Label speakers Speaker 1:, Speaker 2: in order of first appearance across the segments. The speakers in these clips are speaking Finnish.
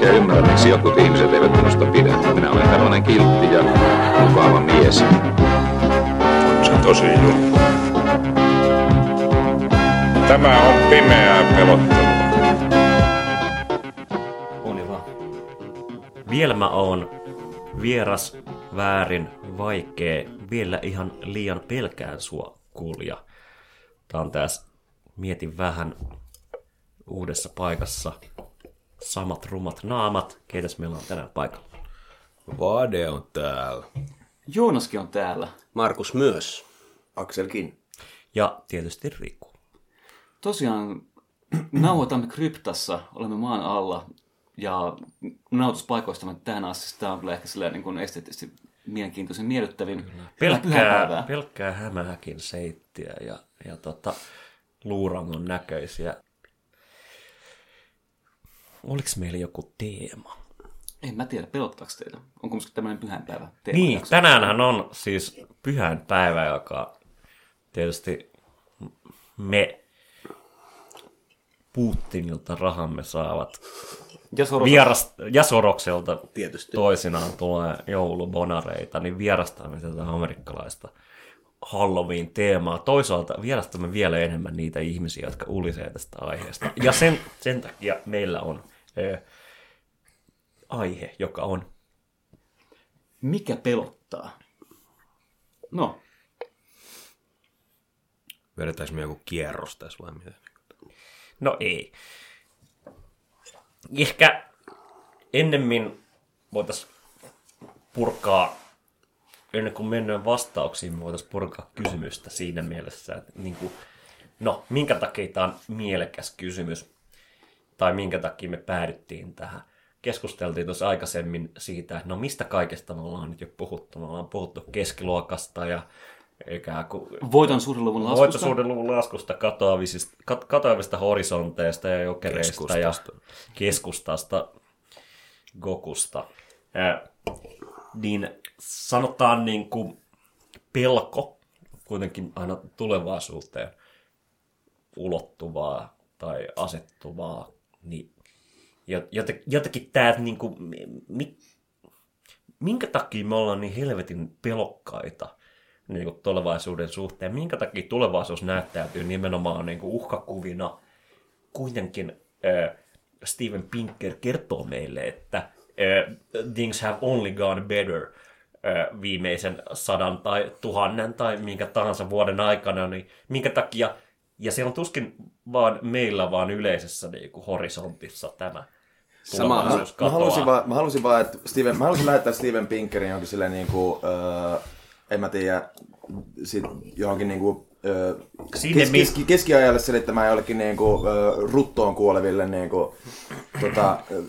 Speaker 1: oikein ymmärrä, miksi jotkut ihmiset eivät minusta pidä. Minä olen tällainen kiltti ja mukava mies. On se tosi juttu.
Speaker 2: Tämä on pimeää pelottelua.
Speaker 3: Oli vaan. Vielä mä oon vieras, väärin, vaikee, vielä ihan liian pelkään sua, kulja. Tää on tässä, mietin vähän, uudessa paikassa. Samat rumat naamat. Keitäs meillä on tänään paikalla?
Speaker 4: Vade on täällä.
Speaker 5: Joonaskin on täällä.
Speaker 4: Markus myös.
Speaker 6: Akselkin.
Speaker 3: Ja tietysti Riku.
Speaker 5: Tosiaan nauhoitamme kryptassa, olemme maan alla ja nautuspaikoistamme tähän asti. Tämä on kyllä ehkä silleen niin kuin esteettisesti mielenkiintoisen miellyttävin.
Speaker 3: Pelkkää, pelkkää hämähäkin seittiä ja, ja tota, luurangon näköisiä. Oliko meillä joku teema?
Speaker 5: En mä tiedä, pelottaako teitä? Onko musta tämmöinen pyhänpäivä teema?
Speaker 3: Niin, tänäänhän on siis pyhän päivä, joka tietysti me Putinilta rahamme saavat
Speaker 5: ja, Soros...
Speaker 3: vierast, ja Sorokselta
Speaker 4: Tietysti.
Speaker 3: toisinaan tulee joulubonareita, niin vierastamme tätä amerikkalaista Halloween-teemaa. Toisaalta vierastamme vielä enemmän niitä ihmisiä, jotka ulisee tästä aiheesta. Ja sen, sen takia meillä on ö, aihe, joka on
Speaker 5: Mikä pelottaa? No,
Speaker 4: Vedetäänkö me joku kierros tässä vai mitä?
Speaker 3: No ei. Ehkä ennemmin voitaisiin purkaa, ennen kuin mennään vastauksiin, me voitaisiin purkaa kysymystä siinä mielessä, että niin kuin, no, minkä takia tämä on mielekäs kysymys, tai minkä takia me päädyttiin tähän. Keskusteltiin tuossa aikaisemmin siitä, että no mistä kaikesta me ollaan nyt jo puhuttu. Me ollaan puhuttu keskiluokasta ja ikään kuin
Speaker 5: voiton suuren luvun laskusta.
Speaker 3: Voittosuuden luvun laskusta, katoavisista, kat, katoavista horisonteista ja jokereista
Speaker 4: Keskustasta.
Speaker 3: ja keskustasta, Gokusta. Ää, niin sanotaan niin kuin pelko kuitenkin aina tulevaisuuteen ulottuvaa tai asettuvaa, niin joten, jotenkin tämä, niin kuin, mi, minkä takia me ollaan niin helvetin pelokkaita – niin kuin tulevaisuuden suhteen. Minkä takia tulevaisuus näyttäytyy nimenomaan niin kuin uhkakuvina? Kuitenkin äh, Steven Pinker kertoo meille, että äh, things have only gone better äh, viimeisen sadan tai tuhannen tai minkä tahansa vuoden aikana, niin minkä takia, ja se on tuskin vaan meillä, vaan yleisessä niin kuin horisontissa tämä
Speaker 4: Sama.
Speaker 6: Mä, mä, halusin vaan, mä halusin vaan, että Steven, mä halusin lähettää Steven Pinkerin johonkin silleen niin kuin, öö, en mä tiedä, sit johonkin niinku, ö, kes, keski, keskiajalle selittämään jollekin niinku, ö, ruttoon kuoleville niinku, tota, ö,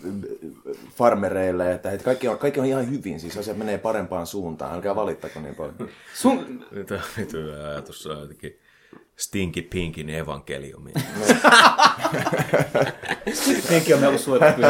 Speaker 6: farmereille, että hei, kaikki, on, kaikki on ihan hyvin, siis asiat menee parempaan suuntaan, älkää valittako niin paljon.
Speaker 5: Sun...
Speaker 4: Mitä ajatus on jotenkin Stinky Pinkin evankeliumi.
Speaker 5: Pinkin on ollut suojeltu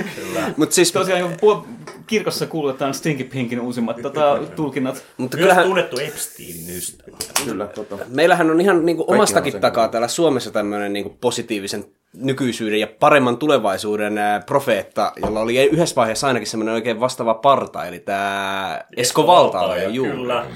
Speaker 5: Mut siis... Tosiaan joku kirkossa kuulutetaan Stinky Pinkin uusimmat tota, tulkinnat.
Speaker 3: Mutta kyllähän... tunnettu Epsteinin ystävä.
Speaker 6: Kyllä, tota.
Speaker 4: Meillähän on ihan niin kuin omastakin takaa täällä Suomessa tämmöinen niin kuin positiivisen nykyisyyden ja paremman tulevaisuuden profeetta, jolla oli yhdessä vaiheessa ainakin semmoinen oikein vastaava parta, eli tämä Esko Valtaoja.
Speaker 3: Kyllä.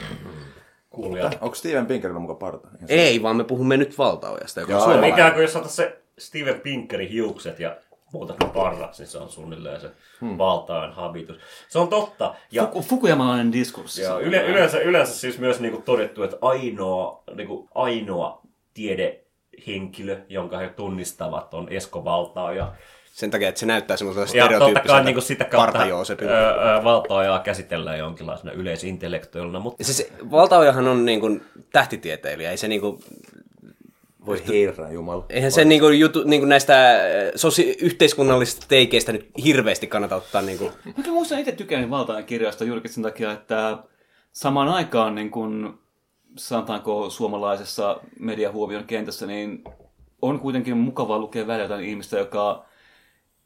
Speaker 6: Kuulijat. Onko Steven Pinkerillä mukaan parta? Ihan
Speaker 4: Ei, vaan me puhumme nyt Valtaojasta, joka on
Speaker 3: Joo, Ikään kuin jos otat se Steven Pinkerin hiukset ja muutat ne parraksi, niin se on suunnilleen se hmm. valtaan habitus. Se on totta.
Speaker 5: Ja, Fuku, Fukuyamalainen diskurssi.
Speaker 3: Ja yle, yleensä, yleensä siis myös niinku todettu, että ainoa, niinku ainoa tiedehenkilö, jonka he tunnistavat, on Esko Valtaoja.
Speaker 4: Sen takia, että se näyttää semmoiselta stereotyyppiseltä
Speaker 3: niin sitä kautta valtaojaa käsitellään jonkinlaisena yleisintellektuaalina. Mutta...
Speaker 4: Siis valtaojahan on niin kuin tähtitieteilijä, ei se niin kuin
Speaker 6: voi herra jumala.
Speaker 4: Eihän se niinku, jutu, niinku näistä sosi- yhteiskunnallisista teikeistä nyt hirveästi kannata ottaa. Niinku.
Speaker 5: Mä muistan itse tykännyt valtaan kirjasta juurikin sen takia, että samaan aikaan niin kuin, sanotaanko suomalaisessa mediahuomion kentässä, niin on kuitenkin mukavaa lukea välillä jotain ihmistä, joka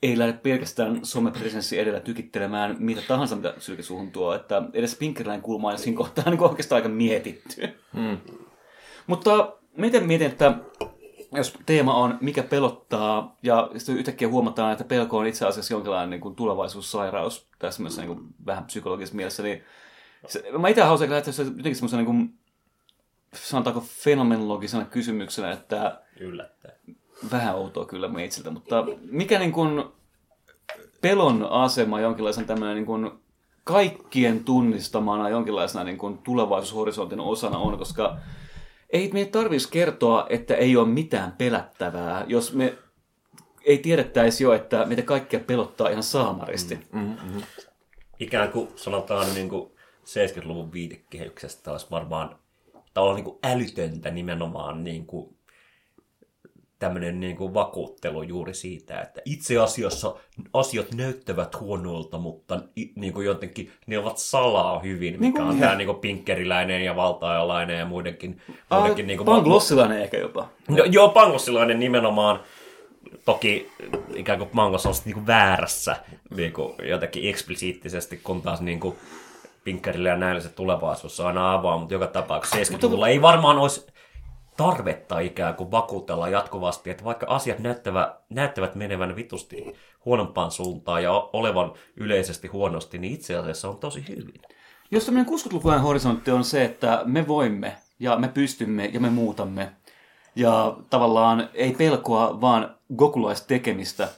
Speaker 5: ei lähde pelkästään somepresenssi edellä tykittelemään mitä tahansa, mitä sylkisuuhun tuo. Että edes Pinkerlain kulmaa siinä kohtaa on niin oikeastaan aika mietitty. Hmm. Mutta miten mietin, että jos teema on mikä pelottaa, ja sitten yhtäkkiä huomataan, että pelko on itse asiassa jonkinlainen niin kuin tulevaisuussairaus, tässä mielessä niin kuin vähän psykologisessa mielessä, niin se, mä itse haluaisin lähteä jotenkin semmoisen niin kuin, sanotaanko fenomenologisena kysymyksenä, että
Speaker 3: Yllättäen.
Speaker 5: Vähän outoa kyllä meitsiltä, mutta mikä niin kuin pelon asema jonkinlaisen tämmöinen niin kuin kaikkien tunnistamana jonkinlaisena niin kuin tulevaisuushorisontin osana on, koska ei meidän tarvitsisi kertoa, että ei ole mitään pelättävää, jos me ei tiedettäisi jo, että meitä kaikkia pelottaa ihan saamaristi. Mm, mm, mm.
Speaker 3: Ikään kuin sanotaan niin kuin 70-luvun viitekehyksestä olisi varmaan tavallaan niin kuin älytöntä nimenomaan niin kuin tämmöinen niin kuin vakuuttelu juuri siitä, että itse asiassa asiat näyttävät huonolta, mutta niin kuin jotenkin ne ovat salaa hyvin, mikä niin kuin, on tämä niin kuin pinkkeriläinen ja valtaajalainen ja muidenkin. muidenkin niin kuin,
Speaker 5: panglossilainen ehkä jopa.
Speaker 3: No, joo, panglossilainen nimenomaan. Toki ikään kuin Mangos on niin kuin väärässä niin kuin jotenkin eksplisiittisesti, kun taas niin kuin pinkkerillä ja näillä se tulevaisuus on aina avaa, mutta joka tapauksessa 70-luvulla ei varmaan olisi tarvetta ikään kuin vakuutella jatkuvasti, että vaikka asiat näyttävät, näyttävät menevän vitusti huonompaan suuntaan ja olevan yleisesti huonosti, niin itse asiassa on tosi hyvin.
Speaker 5: Jos tämmöinen 60-lukujen horisontti on se, että me voimme ja me pystymme ja me muutamme ja tavallaan ei pelkoa, vaan tekemistä,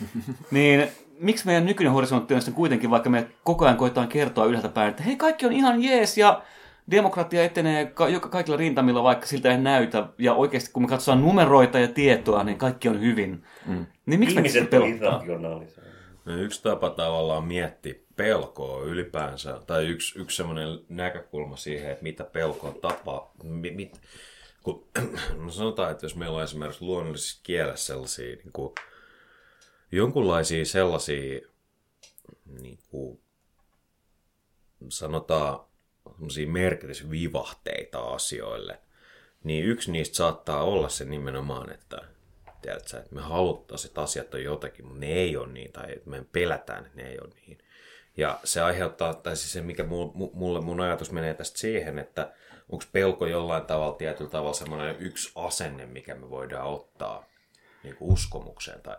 Speaker 5: niin miksi meidän nykyinen horisontti on sitten kuitenkin, vaikka me koko ajan koetaan kertoa ylhäältä päin, että hei, kaikki on ihan jees ja demokratia etenee ka- kaikilla rintamilla, vaikka siltä ei näytä. Ja oikeasti kun me katsotaan numeroita ja tietoa, niin kaikki on hyvin. Mm. Niin miksi
Speaker 3: Ihmiset
Speaker 5: me
Speaker 7: no, Yksi tapa tavallaan miettiä pelkoa ylipäänsä, tai yksi, yksi sellainen näkökulma siihen, että mitä pelko on tapa, mit, mit, kun, no sanotaan, että jos meillä on esimerkiksi luonnollisessa kielessä sellaisia niin kuin, jonkunlaisia sellaisia niin kuin, sanotaan merkitysvivahteita asioille, niin yksi niistä saattaa olla se nimenomaan, että, tiedätkö, että me haluttaisiin, että asiat on jotakin, mutta ne ei ole niin, tai me pelätään, että ne ei ole niin. Ja se aiheuttaa, tai siis se mikä mulle mun ajatus menee tästä siihen, että onko pelko jollain tavalla tietyllä tavalla semmoinen yksi asenne, mikä me voidaan ottaa niin kuin uskomukseen tai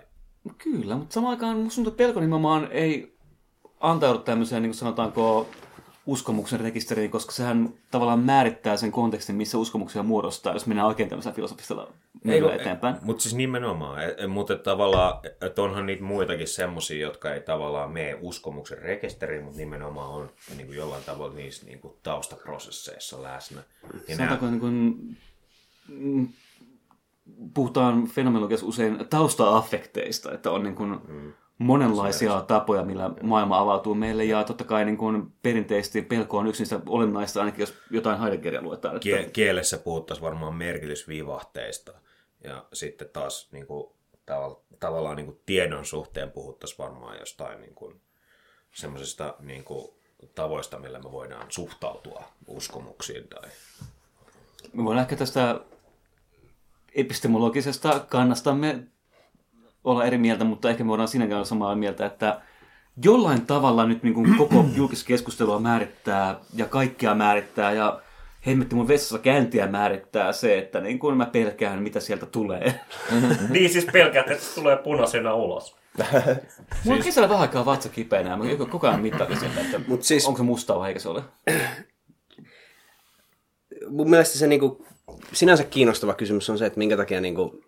Speaker 5: kyllä, mutta samaan aikaan musta tuntuu, pelko nimenomaan ei antaudu tämmöiseen, niin kuin sanotaanko, uskomuksen rekisteriin, koska sehän tavallaan määrittää sen kontekstin, missä uskomuksia muodostaa, jos mennään oikein tämmöisellä filosofisella mielellä eteenpäin.
Speaker 7: Mutta siis nimenomaan, mutta tavallaan, että onhan niitä muitakin semmoisia, jotka ei tavallaan mene uskomuksen rekisteriin, mutta nimenomaan on niin kuin jollain tavalla niissä niin kuin taustaprosesseissa läsnä.
Speaker 5: Ja Sanotaanko nämä... niin kuin, mm, puhutaan fenomenologiassa usein tausta-affekteista, että on niin kuin, mm monenlaisia tapoja, millä maailma avautuu meille, ja totta kai niin kuin perinteisesti pelko on yksi niistä olennaista, ainakin jos jotain Heideggeria luetaan.
Speaker 7: Että... Kielessä puhuttaisiin varmaan merkitysvivahteista, ja sitten taas niin kuin, tavalla, tavallaan niin kuin tiedon suhteen puhuttaisiin varmaan jostain niin kuin, semmoisista niin kuin, tavoista, millä me voidaan suhtautua uskomuksiin. Tai...
Speaker 5: Me voidaan ehkä tästä epistemologisesta kannastamme olla eri mieltä, mutta ehkä me voidaan siinäkin olla samaa mieltä, että jollain tavalla nyt niin kuin koko julkiskeskustelua määrittää ja kaikkea määrittää ja hemmetti mun vessassa käyntiä määrittää se, että niin kuin mä pelkään, mitä sieltä tulee.
Speaker 3: niin siis pelkäät, että se tulee punaisena ulos.
Speaker 5: Mulla on kesällä vähän aikaa vatsa kipeänä, mä koko ajan mittailin sieltä, että Mut siis... onko se mustaa vai eikö se ole.
Speaker 4: mun mielestä se niinku, sinänsä kiinnostava kysymys on se, että minkä takia niinku,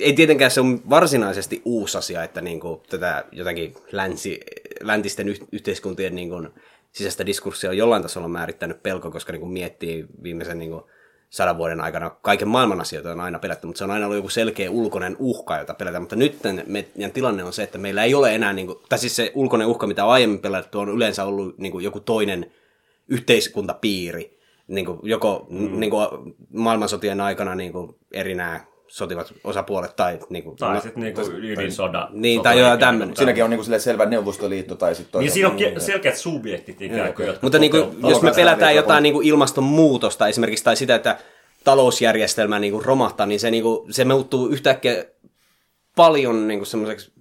Speaker 4: ei tietenkään se on varsinaisesti uusi asia, että niin kuin tätä jotakin länsi, läntisten yh- yhteiskuntien niin kuin sisäistä diskurssia on jollain tasolla määrittänyt pelko, koska niin kuin miettii viimeisen niin kuin sadan vuoden aikana kaiken maailman asioita on aina pelätty, mutta se on aina ollut joku selkeä ulkoinen uhka, jota pelätään. Mutta nyt meidän tilanne on se, että meillä ei ole enää, niin kuin, tai siis se ulkoinen uhka, mitä on aiemmin pelätty, on yleensä ollut niin kuin joku toinen yhteiskuntapiiri. Niin kuin joko mm. niin kuin maailmansotien aikana niin kuin eri nämä sotivat osapuolet tai... Niin kuin,
Speaker 3: Tai sitten niinku ydinsoda.
Speaker 4: Niin, tai jotain tämmöinen.
Speaker 6: Siinäkin on niinku silleen selvä Neuvostoliitto tai sitten
Speaker 3: Niin siinä on ke- selkeät subjektit ikään kuin, jotka
Speaker 4: Mutta niin kuin, jos me pelätään jotain niin kuin ilmastonmuutosta esimerkiksi tai sitä, että talousjärjestelmä niin kuin romahtaa, niin se, niin kuin, se muuttuu yhtäkkiä paljon niin kuin semmoiseksi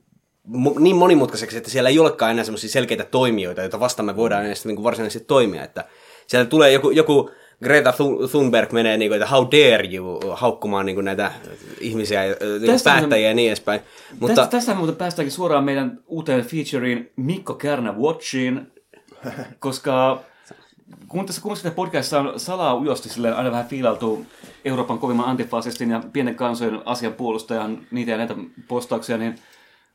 Speaker 4: niin monimutkaiseksi, että siellä ei olekaan enää semmoisia selkeitä toimijoita, joita vastaan me voidaan edes niin kuin varsinaisesti toimia. Että siellä tulee joku, joku Greta Thu- Thunberg menee, niin kuin, että how dare you, haukkumaan niin kuin näitä ihmisiä, niin päättäjiä ja niin edespäin.
Speaker 5: Mutta... Tästä, tästä muuten päästäänkin suoraan meidän uuteen featureen Mikko Kärnä Watchiin, koska kun tässä kummassakin podcastissa on salaa ujosti silleen aina vähän fiilailtu Euroopan kovimman antifasistin ja pienen kansojen asian puolustajan niitä ja näitä postauksia, niin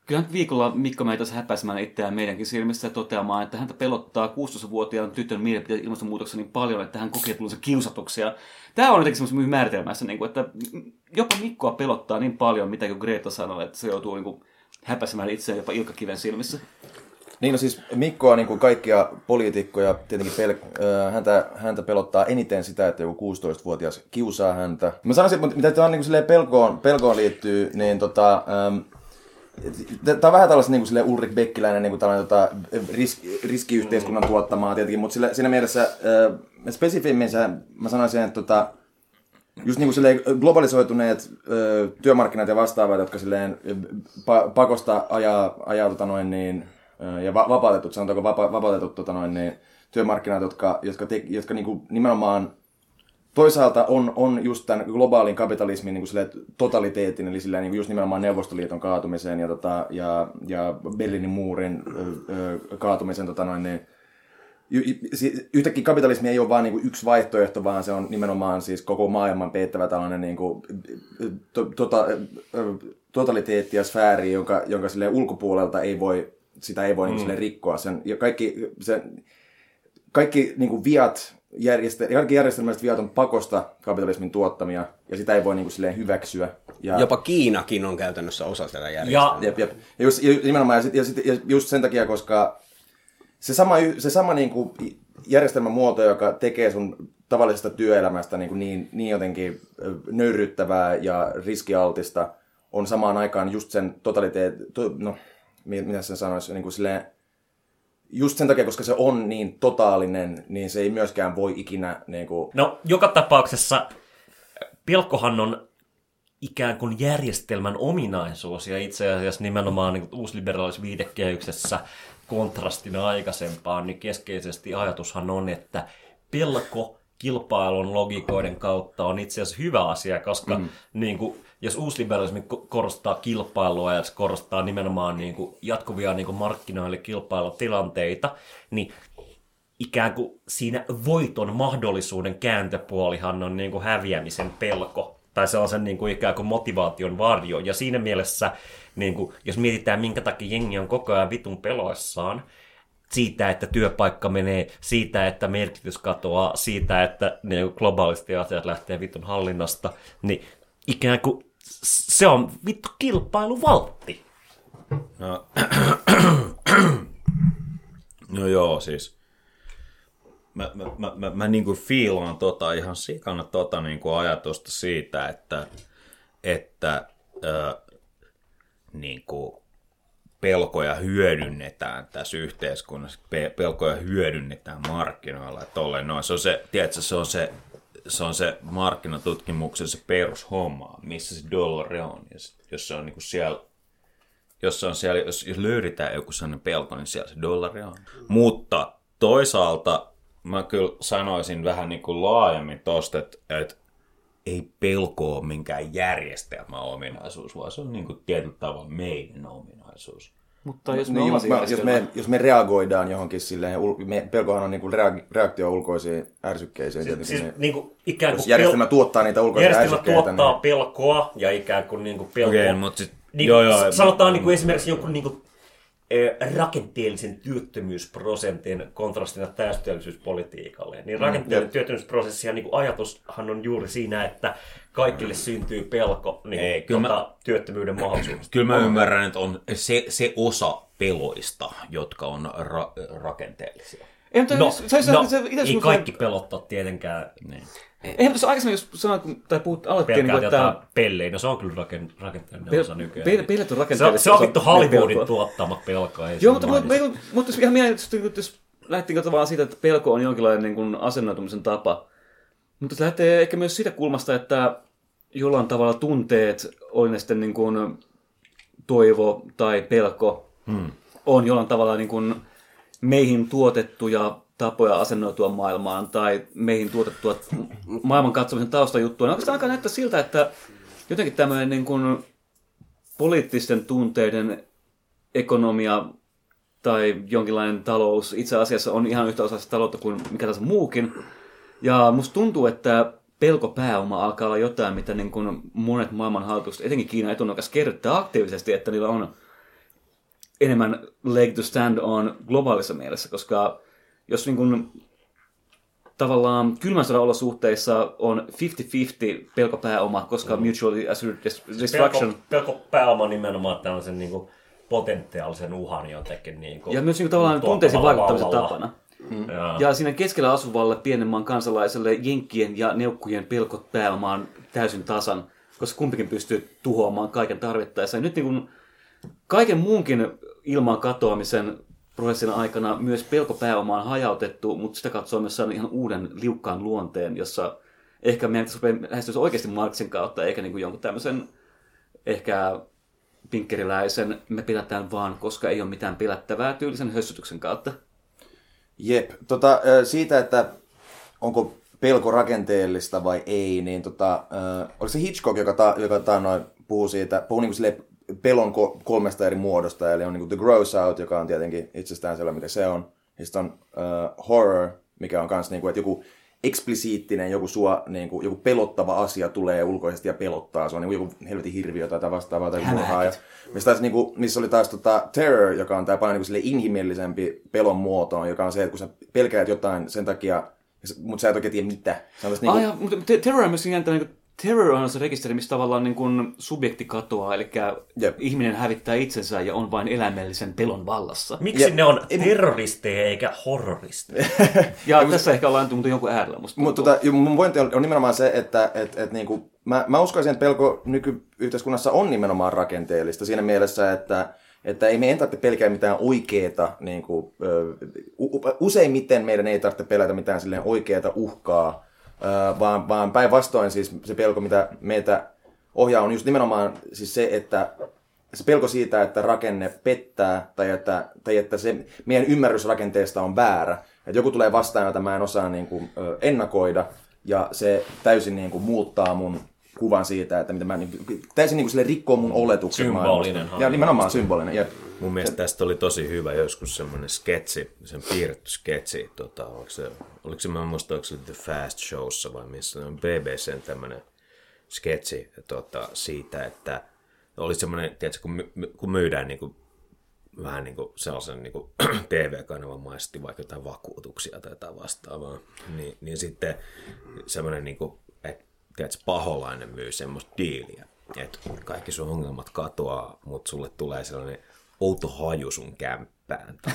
Speaker 5: kyllä nyt viikolla Mikko meitä tässä häpäisemään itseään meidänkin silmissä toteamaan, että häntä pelottaa 16-vuotiaan tytön mielipiteet ilmastonmuutoksessa niin paljon, että hän kokee tulonsa kiusatuksia. Tämä on jotenkin semmoisen määritelmässä, niin kuin, että jopa Mikkoa pelottaa niin paljon, mitä kuin Greta sanoi, että se joutuu niin kuin, häpäisemään itseään jopa Ilkka Kiven silmissä.
Speaker 6: Niin no siis Mikko on niin kuin kaikkia poliitikkoja, tietenkin pel- häntä, häntä pelottaa eniten sitä, että joku 16-vuotias kiusaa häntä. Mä sanoisin, että mitä tämä niin kuin pelkoon, pelkoon liittyy, niin tota, ähm, Tämä on vähän tällaista niin kuin Ulrik Beckiläinen niin kuin tällainen tota, risk, riskiyhteiskunnan tuottamaa tietenkin, mutta sillä, siinä mielessä äh, spesifimmin se, mä sanoisin, että tota, just niin kuin globalisoituneet ö, työmarkkinat ja vastaavat, jotka silleen ö, pa- pakosta ajaa, ajaa tota noin niin, ö, ja va- vapautetut, sanotaanko vapa- vapautetut tota noin niin, työmarkkinat, jotka, jotka, te, jotka niin kuin nimenomaan toisaalta on, on just tämän globaalin kapitalismin niin kuin totaliteetin, eli silleen, niin kuin just nimenomaan Neuvostoliiton kaatumisen ja, tota, ja, ja Berliinin muurin ö, kaatumisen tota noin niin, y- y- si- yhtäkkiä kapitalismi ei ole vain niinku yksi vaihtoehto, vaan se on nimenomaan siis koko maailman peittävä tällainen niinku, to, tota, totaliteetti ja sfääri, jonka, jonka sille ulkopuolelta ei voi, sitä ei voi mm. niinku rikkoa. Sen, ja kaikki, sen, kaikki niinku viat, järjestel, kaikki järjestelmälliset viat on pakosta kapitalismin tuottamia, ja sitä ei voi niinku silleen hyväksyä. Ja,
Speaker 4: jopa Kiinakin on käytännössä osa tätä järjestelmää.
Speaker 3: Ja
Speaker 6: Jep, jep. Ja just, ja nimenomaan, ja, sit, ja, sit, ja just sen takia, koska se sama, se sama niin kuin järjestelmän muoto, joka tekee sun tavallisesta työelämästä niin, kuin niin, niin jotenkin nöyryttävää ja riskialtista, on samaan aikaan just sen totaliteet, to, no, mi- mitä sen sanoisi, niin kuin silleen, just sen takia, koska se on niin totaalinen, niin se ei myöskään voi ikinä niin kuin,
Speaker 3: No, joka tapauksessa pilkkohan on ikään kuin järjestelmän ominaisuus ja itse asiassa nimenomaan niin uusliberaalis viitekehyksessä kontrastina aikaisempaan, niin keskeisesti ajatushan on, että pelko kilpailun logikoiden kautta on itse asiassa hyvä asia, koska mm. niin kuin, jos uusliberalismi ko- korostaa kilpailua ja se korostaa nimenomaan niin kuin, jatkuvia niin kuin markkinoille kilpailutilanteita, niin ikään kuin siinä voiton mahdollisuuden kääntöpuolihan on niin kuin häviämisen pelko. Tai se on sen niin kuin ikään kuin motivaation varjo. Ja siinä mielessä, niin kuin, jos mietitään minkä takia jengi on koko ajan vitun peloissaan, siitä, että työpaikka menee, siitä, että merkitys katoaa, siitä, että niin globaalisti asiat lähtee vitun hallinnasta, niin ikään kuin se on vittu kilpailuvaltti.
Speaker 7: No, no joo, siis mä, mä, mä, mä, mä niin kuin fiilaan tota ihan sikana tota niin kuin ajatusta siitä, että, että ö, niin kuin pelkoja hyödynnetään tässä yhteiskunnassa, pe- pelkoja hyödynnetään markkinoilla ja tolleen noin. Se on se, tiedätkö, se on se, se on se markkinatutkimuksen se perushomma, missä se dollari on. Ja sit, jos se on niin kuin siellä jos, se on siellä, jos, jos löydetään joku sellainen pelko, niin siellä se dollari on. Mutta toisaalta mä kyllä sanoisin vähän niin kuin laajemmin tosta, että, että ei pelko ole minkään järjestelmäominaisuus, vaan se on niin kuin tietyllä tavalla meidän ominaisuus.
Speaker 5: Mutta jos me
Speaker 6: niin, jos, mä, jos, me, jos me reagoidaan johonkin silleen, ul- me, pelkohan on niinku rea- reaktio ulkoisiin ärsykkeisiin. tietenkin,
Speaker 3: Siis
Speaker 6: niin-
Speaker 3: niin kuin, ikään kuin
Speaker 6: jos järjestelmä tuottaa niitä ulkoisia
Speaker 3: järjestelmä
Speaker 6: ärsykkeitä,
Speaker 3: tuottaa
Speaker 6: niin...
Speaker 3: pelkoa ja ikään kuin, niin kuin pelkoa.
Speaker 7: Okei, mutta sit,
Speaker 3: niin,
Speaker 7: joo, joo,
Speaker 3: sanotaan niin kuin esimerkiksi joku niin kuin, rakenteellisen työttömyysprosentin kontrastina täystyöllisyyspolitiikalle. Niin rakenteellinen työttömyysprosessi ja niin ajatushan on juuri siinä, että kaikille syntyy pelko niin,
Speaker 7: Ei, kyllä
Speaker 3: tota, työttömyyden mahdollisuudesta.
Speaker 7: Kyllä mä ymmärrän, että on se, se osa peloista, jotka on ra- rakenteellisia.
Speaker 5: Ei, mutta
Speaker 3: No,
Speaker 5: se, se, se,
Speaker 3: no
Speaker 5: se, itse
Speaker 3: ei kaikki pelottaa tietenkään. Niin.
Speaker 5: Eihän tuossa aikaisemmin, jos sanoit, kun- tai puhut, alettiin,
Speaker 3: Pelkää
Speaker 5: niin kuin,
Speaker 3: jotain
Speaker 5: että
Speaker 3: pellejä. No se on kyllä raken, rakenteellinen
Speaker 5: Pel-
Speaker 3: osa nykyään.
Speaker 5: pel- pelit on
Speaker 3: se, on,
Speaker 5: rakenteellisesti
Speaker 3: se on vittu Hollywoodin
Speaker 5: pelkoa.
Speaker 3: tuottama pelko. Ei
Speaker 5: Joo,
Speaker 3: se
Speaker 5: mutta, mutta, mutta, mutta ihan mielenkiintoista, että jos lähdettiin katsomaan siitä, että pelko on jonkinlainen niin kuin asennoitumisen tapa. Mutta se lähtee ehkä myös siitä kulmasta, että jollain tavalla tunteet, oli ne sitten niin kuin toivo tai pelko, hmm. on jollain tavalla niin kuin meihin tuotettuja tapoja asennoitua maailmaan tai meihin tuotettua maailman katsomisen taustajuttua. Ne oikeastaan alkaa näyttää siltä, että jotenkin tämmöinen niin kuin poliittisten tunteiden ekonomia tai jonkinlainen talous itse asiassa on ihan yhtä osa taloutta kuin mikä tahansa muukin. Ja musta tuntuu, että pelkopääoma alkaa olla jotain, mitä niin kuin monet maailman hallitukset, etenkin Kiinan etunokas, kertaa aktiivisesti, että niillä on enemmän leg to stand on globaalissa mielessä, koska jos niin kuin tavallaan kylmän sodan olosuhteissa on 50-50 pelkopääoma, koska mutually assured dis- destruction
Speaker 3: Pelko, pelko pääoma nimenomaan tällaisen niin kuin, potentiaalisen uhan jotenkin. Niin kuin,
Speaker 5: ja myös niin kuin tavallaan
Speaker 3: tuottavalla
Speaker 5: tunteisiin vaikuttamisen
Speaker 3: vallalla.
Speaker 5: tapana.
Speaker 3: Mm. Ja,
Speaker 5: Ja siinä keskellä asuvalle pienen maan kansalaiselle jenkkien ja neukkujen pelkot pääomaan täysin tasan, koska kumpikin pystyy tuhoamaan kaiken tarvittaessa. Ja nyt niin kuin kaiken muunkin ilman katoamisen prosessin aikana myös pelkopääoma on hajautettu, mutta sitä katsoo myös saanut ihan uuden liukkaan luonteen, jossa ehkä meidän pitäisi lähestyä oikeasti Marksin kautta, eikä niin kuin jonkun tämmöisen ehkä pinkkeriläisen me pilätään vaan, koska ei ole mitään pilättävää tyylisen hössytyksen kautta.
Speaker 6: Jep, tota, siitä, että onko pelko rakenteellista vai ei, niin tota, ö, oliko se Hitchcock, joka, ta, joka ta, noin, puhuu siitä, puhuu niin sille pelon ko- kolmesta eri muodosta, eli on niin The Gross Out, joka on tietenkin itsestään sellainen, mikä se on, ja sitten on uh, Horror, mikä on kanssa, niin kuin, että joku eksplisiittinen, joku, sua, niin kuin, joku pelottava asia tulee ulkoisesti ja pelottaa. Se on niin kuin joku helvetin hirviö tai vastaavaa tai murhaa. Ja, missä, taas, niin kuin, missä oli taas tota, Terror, joka on tämä paljon niin kuin, sille inhimillisempi pelon muoto, joka on se, että kun sä pelkäät jotain sen takia, mutta sä et oikein tiedä mitä. Niin kuin,
Speaker 5: ja, mutta te- Terror on myös jännä, niin Terror on se rekisteri, missä tavallaan niin kuin subjekti katoaa, eli
Speaker 6: Jep.
Speaker 5: ihminen hävittää itsensä ja on vain eläimellisen pelon vallassa.
Speaker 3: Miksi
Speaker 6: Ja-
Speaker 3: ne on terroristeja eikä horroristeja?
Speaker 5: Ja tässä ehkä ollaan tuntuu jonkun äärellä, musta
Speaker 6: Mutta
Speaker 5: tuntuu.
Speaker 6: tota, mun pointti on, on nimenomaan se, että et, et, niinku, mä, mä uskoisin, että pelko nykyyhteiskunnassa on nimenomaan rakenteellista siinä mielessä, että että ei meidän tarvitse pelkää mitään oikeeta, niin kuin, u- useimmiten meidän ei tarvitse pelätä mitään silleen oikeata uhkaa, ö, vaan, vaan päinvastoin siis se pelko, mitä meitä ohjaa, on just nimenomaan siis se, että se pelko siitä, että rakenne pettää tai että, tai että se meidän ymmärrys rakenteesta on väärä. Että joku tulee vastaan, jota mä en osaa niin kuin, ennakoida ja se täysin niin kuin, muuttaa mun kuvan siitä, että mitä mä niin, täysin niin kuin, sille rikkoo mun oletukset
Speaker 3: Symbolinen
Speaker 6: maailmasta. Ja nimenomaan symbolinen. Jep.
Speaker 7: Mun mielestä tästä oli tosi hyvä joskus semmoinen sketsi, sen piirretty sketsi, tota, oliko se, oliko se, mä muista, onko se The Fast Showssa vai missä, on BBCn tämmöinen sketsi tota, siitä, että oli semmoinen, tiedätkö, kun, my, my- kun myydään niin kuin, vähän niin kuin sellaisen niin kuin TV-kanavan maisesti vaikka jotain vakuutuksia tai jotain vastaavaa, niin, niin sitten semmoinen, niin kuin, että tiedätkö, paholainen myy semmoista diiliä, että kaikki sun ongelmat katoaa, mutta sulle tulee sellainen outo haju sun kämppään tai,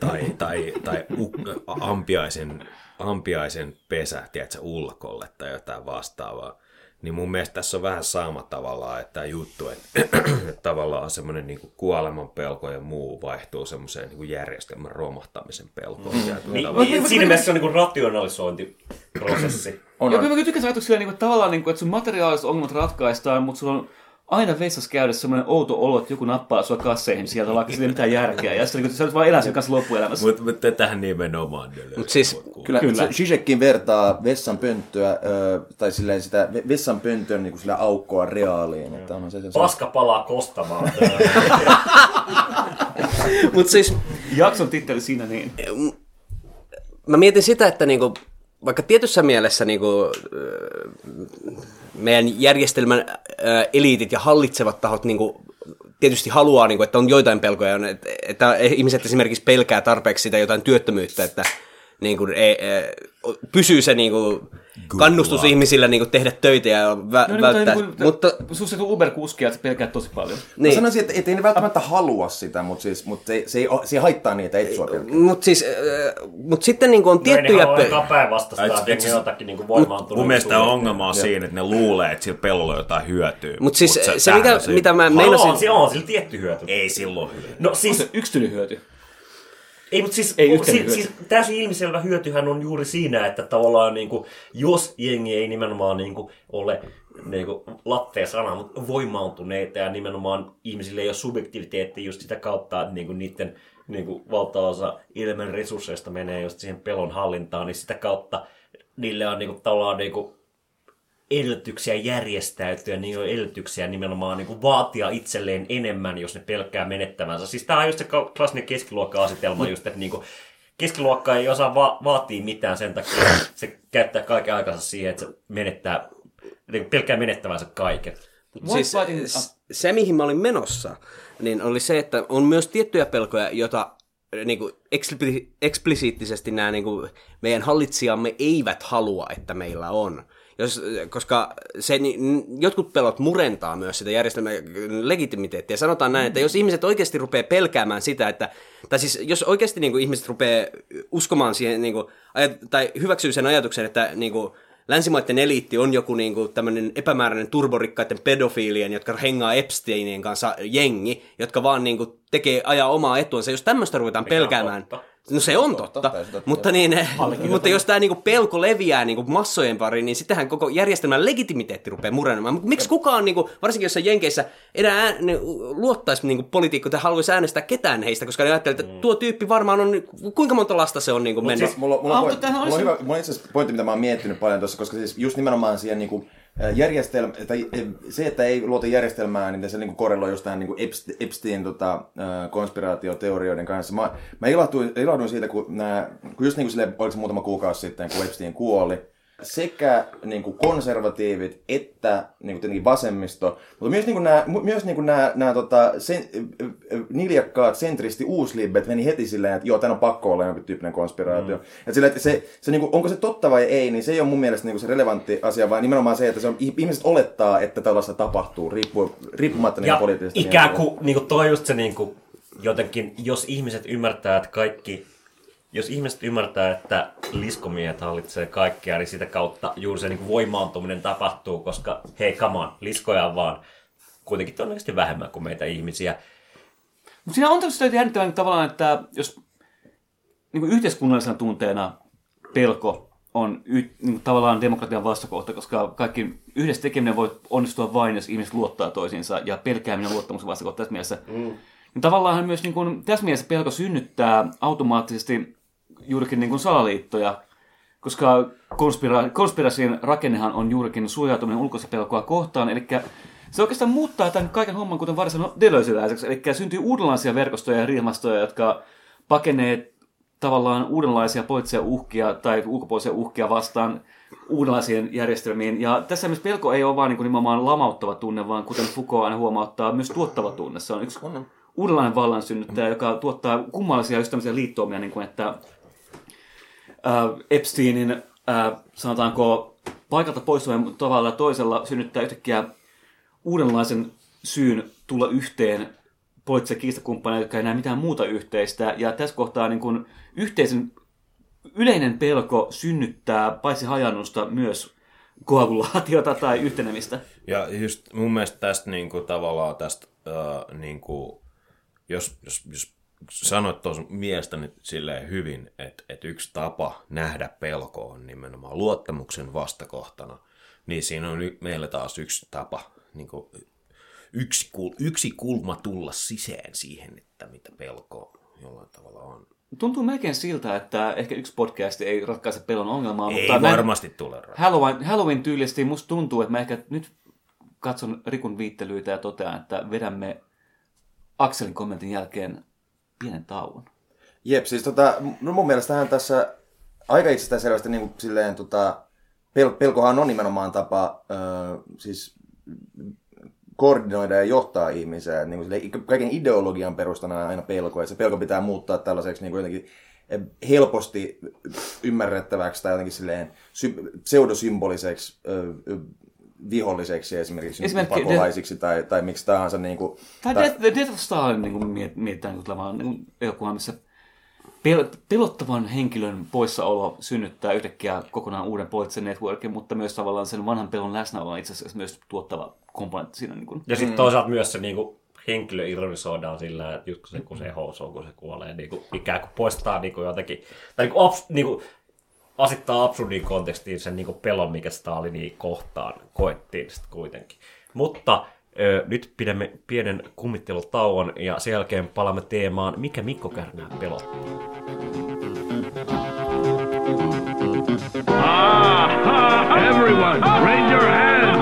Speaker 7: tai, tai, tai u, ampiaisen, ampiaisen pesä, tiedätkö, ulkolle tai jotain vastaavaa. Niin mun mielestä tässä on vähän sama tavallaan, että tämä juttu, että, että tavallaan semmoinen niin kuoleman pelko ja muu vaihtuu semmoiseen niin järjestelmän romahtamisen pelkoon. tietyllä
Speaker 3: Niin,
Speaker 7: tavalla.
Speaker 3: niin, siinä mielessä se on niin kuin rationalisointiprosessi.
Speaker 6: On,
Speaker 5: Joo,
Speaker 6: on.
Speaker 5: kyllä mä tykkään ajatuksella, niin kuin, tavallaan, niin kuin, että sun materiaaliset ongelmat ratkaistaan, mutta sulla on aina vessassa käydä semmoinen outo olo, että joku nappaa sua kasseihin sieltä, vaikka sillä ei mitään järkeä. Ja sitten niin, sä olet vaan elää sen kanssa loppuelämässä.
Speaker 7: Mutta mut tähän nimenomaan.
Speaker 4: Mut siis-
Speaker 6: Kyllä,
Speaker 5: Kyllä.
Speaker 6: Kyllä. Zizekkin vertaa vessanpönttöä, ö, tai silleen sitä ve- vessanpöntön niin kuin sillä aukkoa reaaliin. Että on se, se, se,
Speaker 3: Paska palaa kostamaan.
Speaker 4: Mutta siis
Speaker 5: Jakson titteli siinä niin.
Speaker 4: mä mietin sitä, että niinku, vaikka tietyssä mielessä niinku, ö, meidän järjestelmän eliitit ja hallitsevat tahot niinku, tietysti haluaa, niinku, että on joitain pelkoja, että, että ihmiset esimerkiksi pelkää tarpeeksi sitä jotain työttömyyttä, että niinku, ei, ei, pysyy se niinku, kannustus ihmisillä niinku, tehdä töitä ja vä-
Speaker 5: No,
Speaker 4: välttää.
Speaker 5: niin, mutta,
Speaker 4: mutta
Speaker 5: Susta se Uber-kuski, että sä pelkäät tosi paljon.
Speaker 6: Mä
Speaker 4: niin.
Speaker 6: sanoisin, että, ei ne välttämättä halua sitä, mutta, siis, mutta se, se, ei, se ei haittaa niitä, että sua pelkää.
Speaker 4: Mutta siis äh, mutta sitten niin kuin on tiettyjä...
Speaker 3: No ei
Speaker 4: pe-
Speaker 3: ne halua päinvastaista,
Speaker 7: Ai,
Speaker 3: että jengi jotakin niin voimaantunut.
Speaker 7: Mun mielestä ongelma on siinä, että ne luulee, että sillä pellolla on jotain hyötyä.
Speaker 4: Mut siis
Speaker 7: Mut
Speaker 4: se, mikä,
Speaker 7: tämähän
Speaker 4: mitä mä
Speaker 3: Meinasin...
Speaker 4: meinasin...
Speaker 3: On, sillä tietty hyöty.
Speaker 7: Ei silloin hyötyä.
Speaker 3: No siis,
Speaker 5: se yksityinen hyöty.
Speaker 3: Ei, mutta siis,
Speaker 5: Ei yhteinen
Speaker 3: siis, siis täysin ilmiselvä hyötyhän on juuri siinä, että tavallaan niin kuin, jos jengi ei nimenomaan niin kuin, ole niin kuin, lattea sana, mutta voimaantuneita ja nimenomaan ihmisille ei ole subjektiviteetti just sitä kautta, että niin kuin, niiden niin kuin, valtaosa ilmen resursseista menee just siihen pelon hallintaan, niin sitä kautta niille on niin kuin, tavallaan niin kuin, edellytyksiä järjestäytyä, niin on edellytyksiä nimenomaan niin kuin vaatia itselleen enemmän, jos ne pelkää menettävänsä. Siis tämä on just se klassinen keskiluokka-asetelma, just, että niin kuin keskiluokka ei osaa va- vaatia mitään sen takia, että se käyttää kaiken aikansa siihen, että se menettää, niin kuin pelkää menettävänsä kaiken.
Speaker 4: Siis s- se, mihin mä olin menossa, niin oli se, että on myös tiettyjä pelkoja, joita niin kuin ekspli- eksplisiittisesti nämä niin kuin, meidän hallitsijamme eivät halua, että meillä on. Jos, koska se, niin, jotkut pelot murentaa myös sitä järjestelmän legitimiteettiä. Sanotaan näin, että jos ihmiset oikeasti rupeaa pelkäämään sitä, että, tai siis jos oikeasti niin kuin, ihmiset rupeaa uskomaan siihen, niin kuin, tai hyväksyy sen ajatuksen, että niin kuin, länsimaiden eliitti on joku niinku tämmöinen epämääräinen turborikkaiden pedofiilien, jotka hengaa Epsteinien kanssa jengi, jotka vaan niinku tekee ajaa omaa etuansa. Jos tämmöistä ruvetaan
Speaker 3: Mikä
Speaker 4: pelkäämään,
Speaker 3: totta.
Speaker 4: No se on totta,
Speaker 6: täysin totta.
Speaker 4: mutta, niin, mutta jos tämä niinku pelko leviää niinku massojen pariin, niin sittenhän koko järjestelmän legitimiteetti rupeaa murenemaan. Mut Miksi kukaan, niinku, varsinkin jossain Jenkeissä, enää ää, ne, luottaisi niinku, poliitikko, että haluaisi äänestää ketään heistä, koska ne ajattelee, että tuo tyyppi varmaan on, kuinka monta lasta se on niinku mennyt.
Speaker 6: Mulla, mulla,
Speaker 5: Ah,
Speaker 6: on,
Speaker 5: mutta tämähän
Speaker 6: mulla, on hyvä, mulla on itse asiassa pointti, mitä mä oon miettinyt paljon tuossa, koska siis just nimenomaan siihen niin kuin, järjestelmä, tai eh, se, että ei luota järjestelmää, niin se niin korreloi tähän niin kuin Epst- Epstein tota, äh, konspiraatioteorioiden kanssa. Mä, mä ilahtuin, ilahduin siitä, kun, nää, kun just niin kuin sille, oliko se muutama kuukausi sitten, kun Epstein kuoli, sekä niin kuin konservatiivit että niin kuin tietenkin vasemmisto, mutta myös, niin kuin nämä, myös niin kuin nämä, nämä tota, sen, niljakkaat sentristi uuslibet meni heti silleen, että joo, tämä on pakko olla jonkun tyyppinen konspiraatio. Mm. Et sillä, että se, se niin kuin, onko se totta vai ei, niin se ei ole mun mielestä niin kuin se relevantti asia, vaan nimenomaan se, että se on, ihmiset olettaa, että tällaista tapahtuu, riippu, riippumatta niin poliittisesta
Speaker 3: ikään kuin, niin kuin toi just se niin kuin, jotenkin, jos ihmiset ymmärtää, että kaikki, jos ihmiset ymmärtää, että liskomiehet hallitsee kaikkea, niin sitä kautta juuri se niin kuin voimaantuminen tapahtuu, koska hei, come on, liskoja on vaan kuitenkin todennäköisesti vähemmän kuin meitä ihmisiä.
Speaker 5: Mutta siinä on tämmöistä jännittävää tavallaan, että jos niin kuin yhteiskunnallisena tunteena pelko on y, niin kuin tavallaan demokratian vastakohta, koska kaikki yhdessä tekeminen voi onnistua vain, jos ihmiset luottaa toisiinsa, ja pelkääminen on luottamuksen vastakohta tässä mielessä. Mm. Niin tavallaan myös niin kuin, tässä mielessä pelko synnyttää automaattisesti juurikin niin kuin salaliittoja, koska konspira- konspirasiin rakennehan on juurikin suojautuminen ulkoista pelkoa kohtaan, eli se oikeastaan muuttaa tämän kaiken homman, kuten Varsa sanoi, delöisiläiseksi, eli syntyy uudenlaisia verkostoja ja riemastoja, jotka pakenee tavallaan uudenlaisia poliittisia uhkia tai ulkopuolisia uhkia vastaan uudenlaisiin järjestelmiin. Ja tässä myös pelko ei ole vain niin nimenomaan lamauttava tunne, vaan kuten Foucault aina huomauttaa, myös tuottava tunne. Se on yksi uudenlainen vallan synnyttäjä, joka tuottaa kummallisia just liittoumia, niin kuin että äh, Epsteinin, äh, sanotaanko, paikalta poistuminen tavalla toisella synnyttää yhtäkkiä uudenlaisen syyn tulla yhteen poliittisia kiistakumppaneita, jotka ei näe mitään muuta yhteistä. Ja tässä kohtaa niin kun yhteisen yleinen pelko synnyttää paitsi hajannusta myös koagulaatiota tai yhtenemistä.
Speaker 7: Ja just mun mielestä tästä niinku, tavallaan tästä, äh, niinku, jos, jos, jos sanoit tuossa mielestäni silleen hyvin, että, että yksi tapa nähdä pelko on nimenomaan luottamuksen vastakohtana, niin siinä on meillä taas yksi tapa, niinku, yksi, kul, yksi kulma tulla sisään siihen, että mitä pelko jollain tavalla on.
Speaker 5: Tuntuu melkein siltä, että ehkä yksi podcast ei ratkaise pelon ongelmaa,
Speaker 7: Ei
Speaker 5: mutta mä
Speaker 7: varmasti tule ratkaista.
Speaker 5: Halloween, Halloween tyylisesti musta tuntuu, että mä ehkä nyt katson Rikun viittelyitä ja totean, että vedämme Akselin kommentin jälkeen pienen tauon.
Speaker 6: Jep, siis tota, no mun mielestähän tässä aika itsestään selvästi niin kuin silleen tota, pel- pelkohan on nimenomaan tapa ö, siis koordinoida ja johtaa ihmisiä. Niin kuin kaiken ideologian perustana on aina pelko, että se pelko pitää muuttaa tällaiseksi niin kuin jotenkin helposti ymmärrettäväksi tai jotenkin silleen sy- pseudosymboliseksi viholliseksi esimerkiksi, esimerkiksi pakolaisiksi tai, tai miksi tahansa. Niin kuin,
Speaker 5: Tai Death, The Death of Stalin niin kuin miet, mietitään niin kuin, niin kuin elokuva, missä pel- pelottavan henkilön poissaolo synnyttää yhtäkkiä kokonaan uuden poliittisen networkin, mutta myös tavallaan sen vanhan pelon läsnäolo on itse asiassa myös tuottava komponentti siinä. Niin kuin.
Speaker 3: Ja sitten toisaalta myös se niinku, henkilö ironisoidaan sillä, että just kun se, kun se housuu, kun se kuolee, niin kuin, ikään kuin poistaa niin kuin jotenkin, tai niin kuin, abs, niin kuin, asittaa absurdiin kontekstiin sen niin pelon, mikä Staliniin kohtaan koettiin sitten kuitenkin. Mutta ö, nyt pidämme pienen kummittelutauon ja sen jälkeen palaamme teemaan, mikä Mikko Kärnää pelottaa.
Speaker 8: Everyone, raise your hands.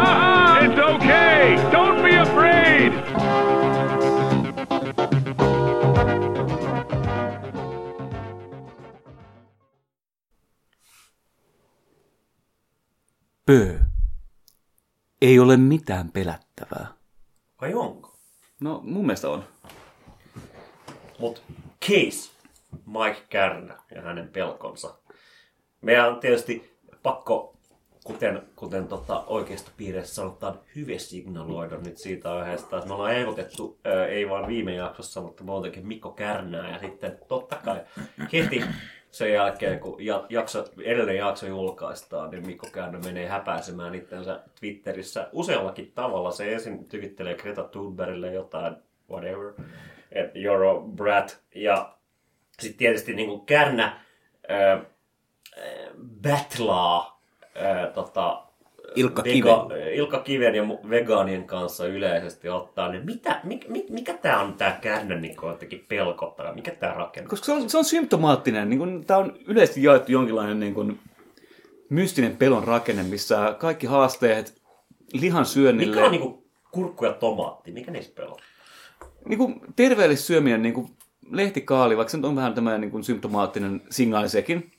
Speaker 8: It's okay. Don't be afraid.
Speaker 5: Pö. Ei ole mitään pelättävää.
Speaker 3: Vai onko?
Speaker 5: No, mun mielestä on.
Speaker 3: Mutta case, Mike Kärnä ja hänen pelkonsa. Meidän on tietysti pakko, kuten, kuten tota oikeistopiireissä sanotaan, hyvä signaloida nyt siitä aiheesta. että Me ollaan ehdotettu, ei vaan viime jaksossa, mutta muutenkin Mikko Kärnää. Ja sitten totta kai heti sen jälkeen, kun ja- jakso, edellinen jakso julkaistaan, niin Mikko Kärnä menee häpäisemään itsensä Twitterissä useallakin tavalla. Se ensin tykittelee Greta Thunbergille jotain, whatever, että you're a brat. Ja sitten tietysti niin kuin Kärnä ää, battlaa ää, tota,
Speaker 4: Ilkka
Speaker 3: vega- Ilkka Kiven ja vegaanien kanssa yleisesti ottaa, niin mitä, mikä, mikä, tämä on tämä Kärnän niin jotenkin pelkottaa, mikä tämä rakennus?
Speaker 5: Koska se on, se on symptomaattinen. Niin tämä on yleisesti jaettu jonkinlainen niin kuin, mystinen pelon rakenne, missä kaikki haasteet lihan syönnille...
Speaker 3: Mikä on niin kuin, kurkku ja tomaatti, mikä niistä pelottaa?
Speaker 5: niin kuin terveellis syöminen, niin kuin lehtikaali, vaikka se on vähän tämmöinen niin kuin symptomaattinen signaali sekin,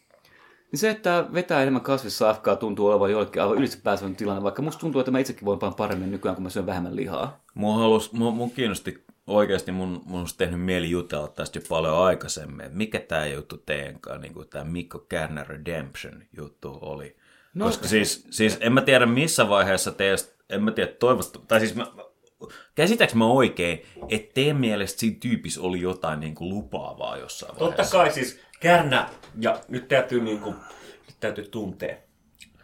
Speaker 5: niin se, että vetää enemmän kasvissafkaa tuntuu olevan jollekin aivan ylitsepääsemätön tilanne, vaikka musta tuntuu, että mä itsekin voin paljon paremmin nykyään, kun mä syön vähemmän lihaa.
Speaker 7: Mun, halus, mun, mun kiinnosti oikeasti, mun, mun olisi tehnyt mieli jutella tästä jo paljon aikaisemmin, että mikä tämä juttu teidän kanssa, niin kuin tämä Mikko Kärnä Redemption juttu oli. No, Koska siis, siis en mä tiedä missä vaiheessa teistä, en mä tiedä toivottavasti, tai siis mä, käsitäks mä oikein, että teidän mielestä siinä tyypissä oli jotain niin kuin lupaavaa jossain
Speaker 3: Totta
Speaker 7: vaiheessa?
Speaker 3: kai siis Kärnä, ja nyt täytyy, niin kuin, nyt täytyy tuntea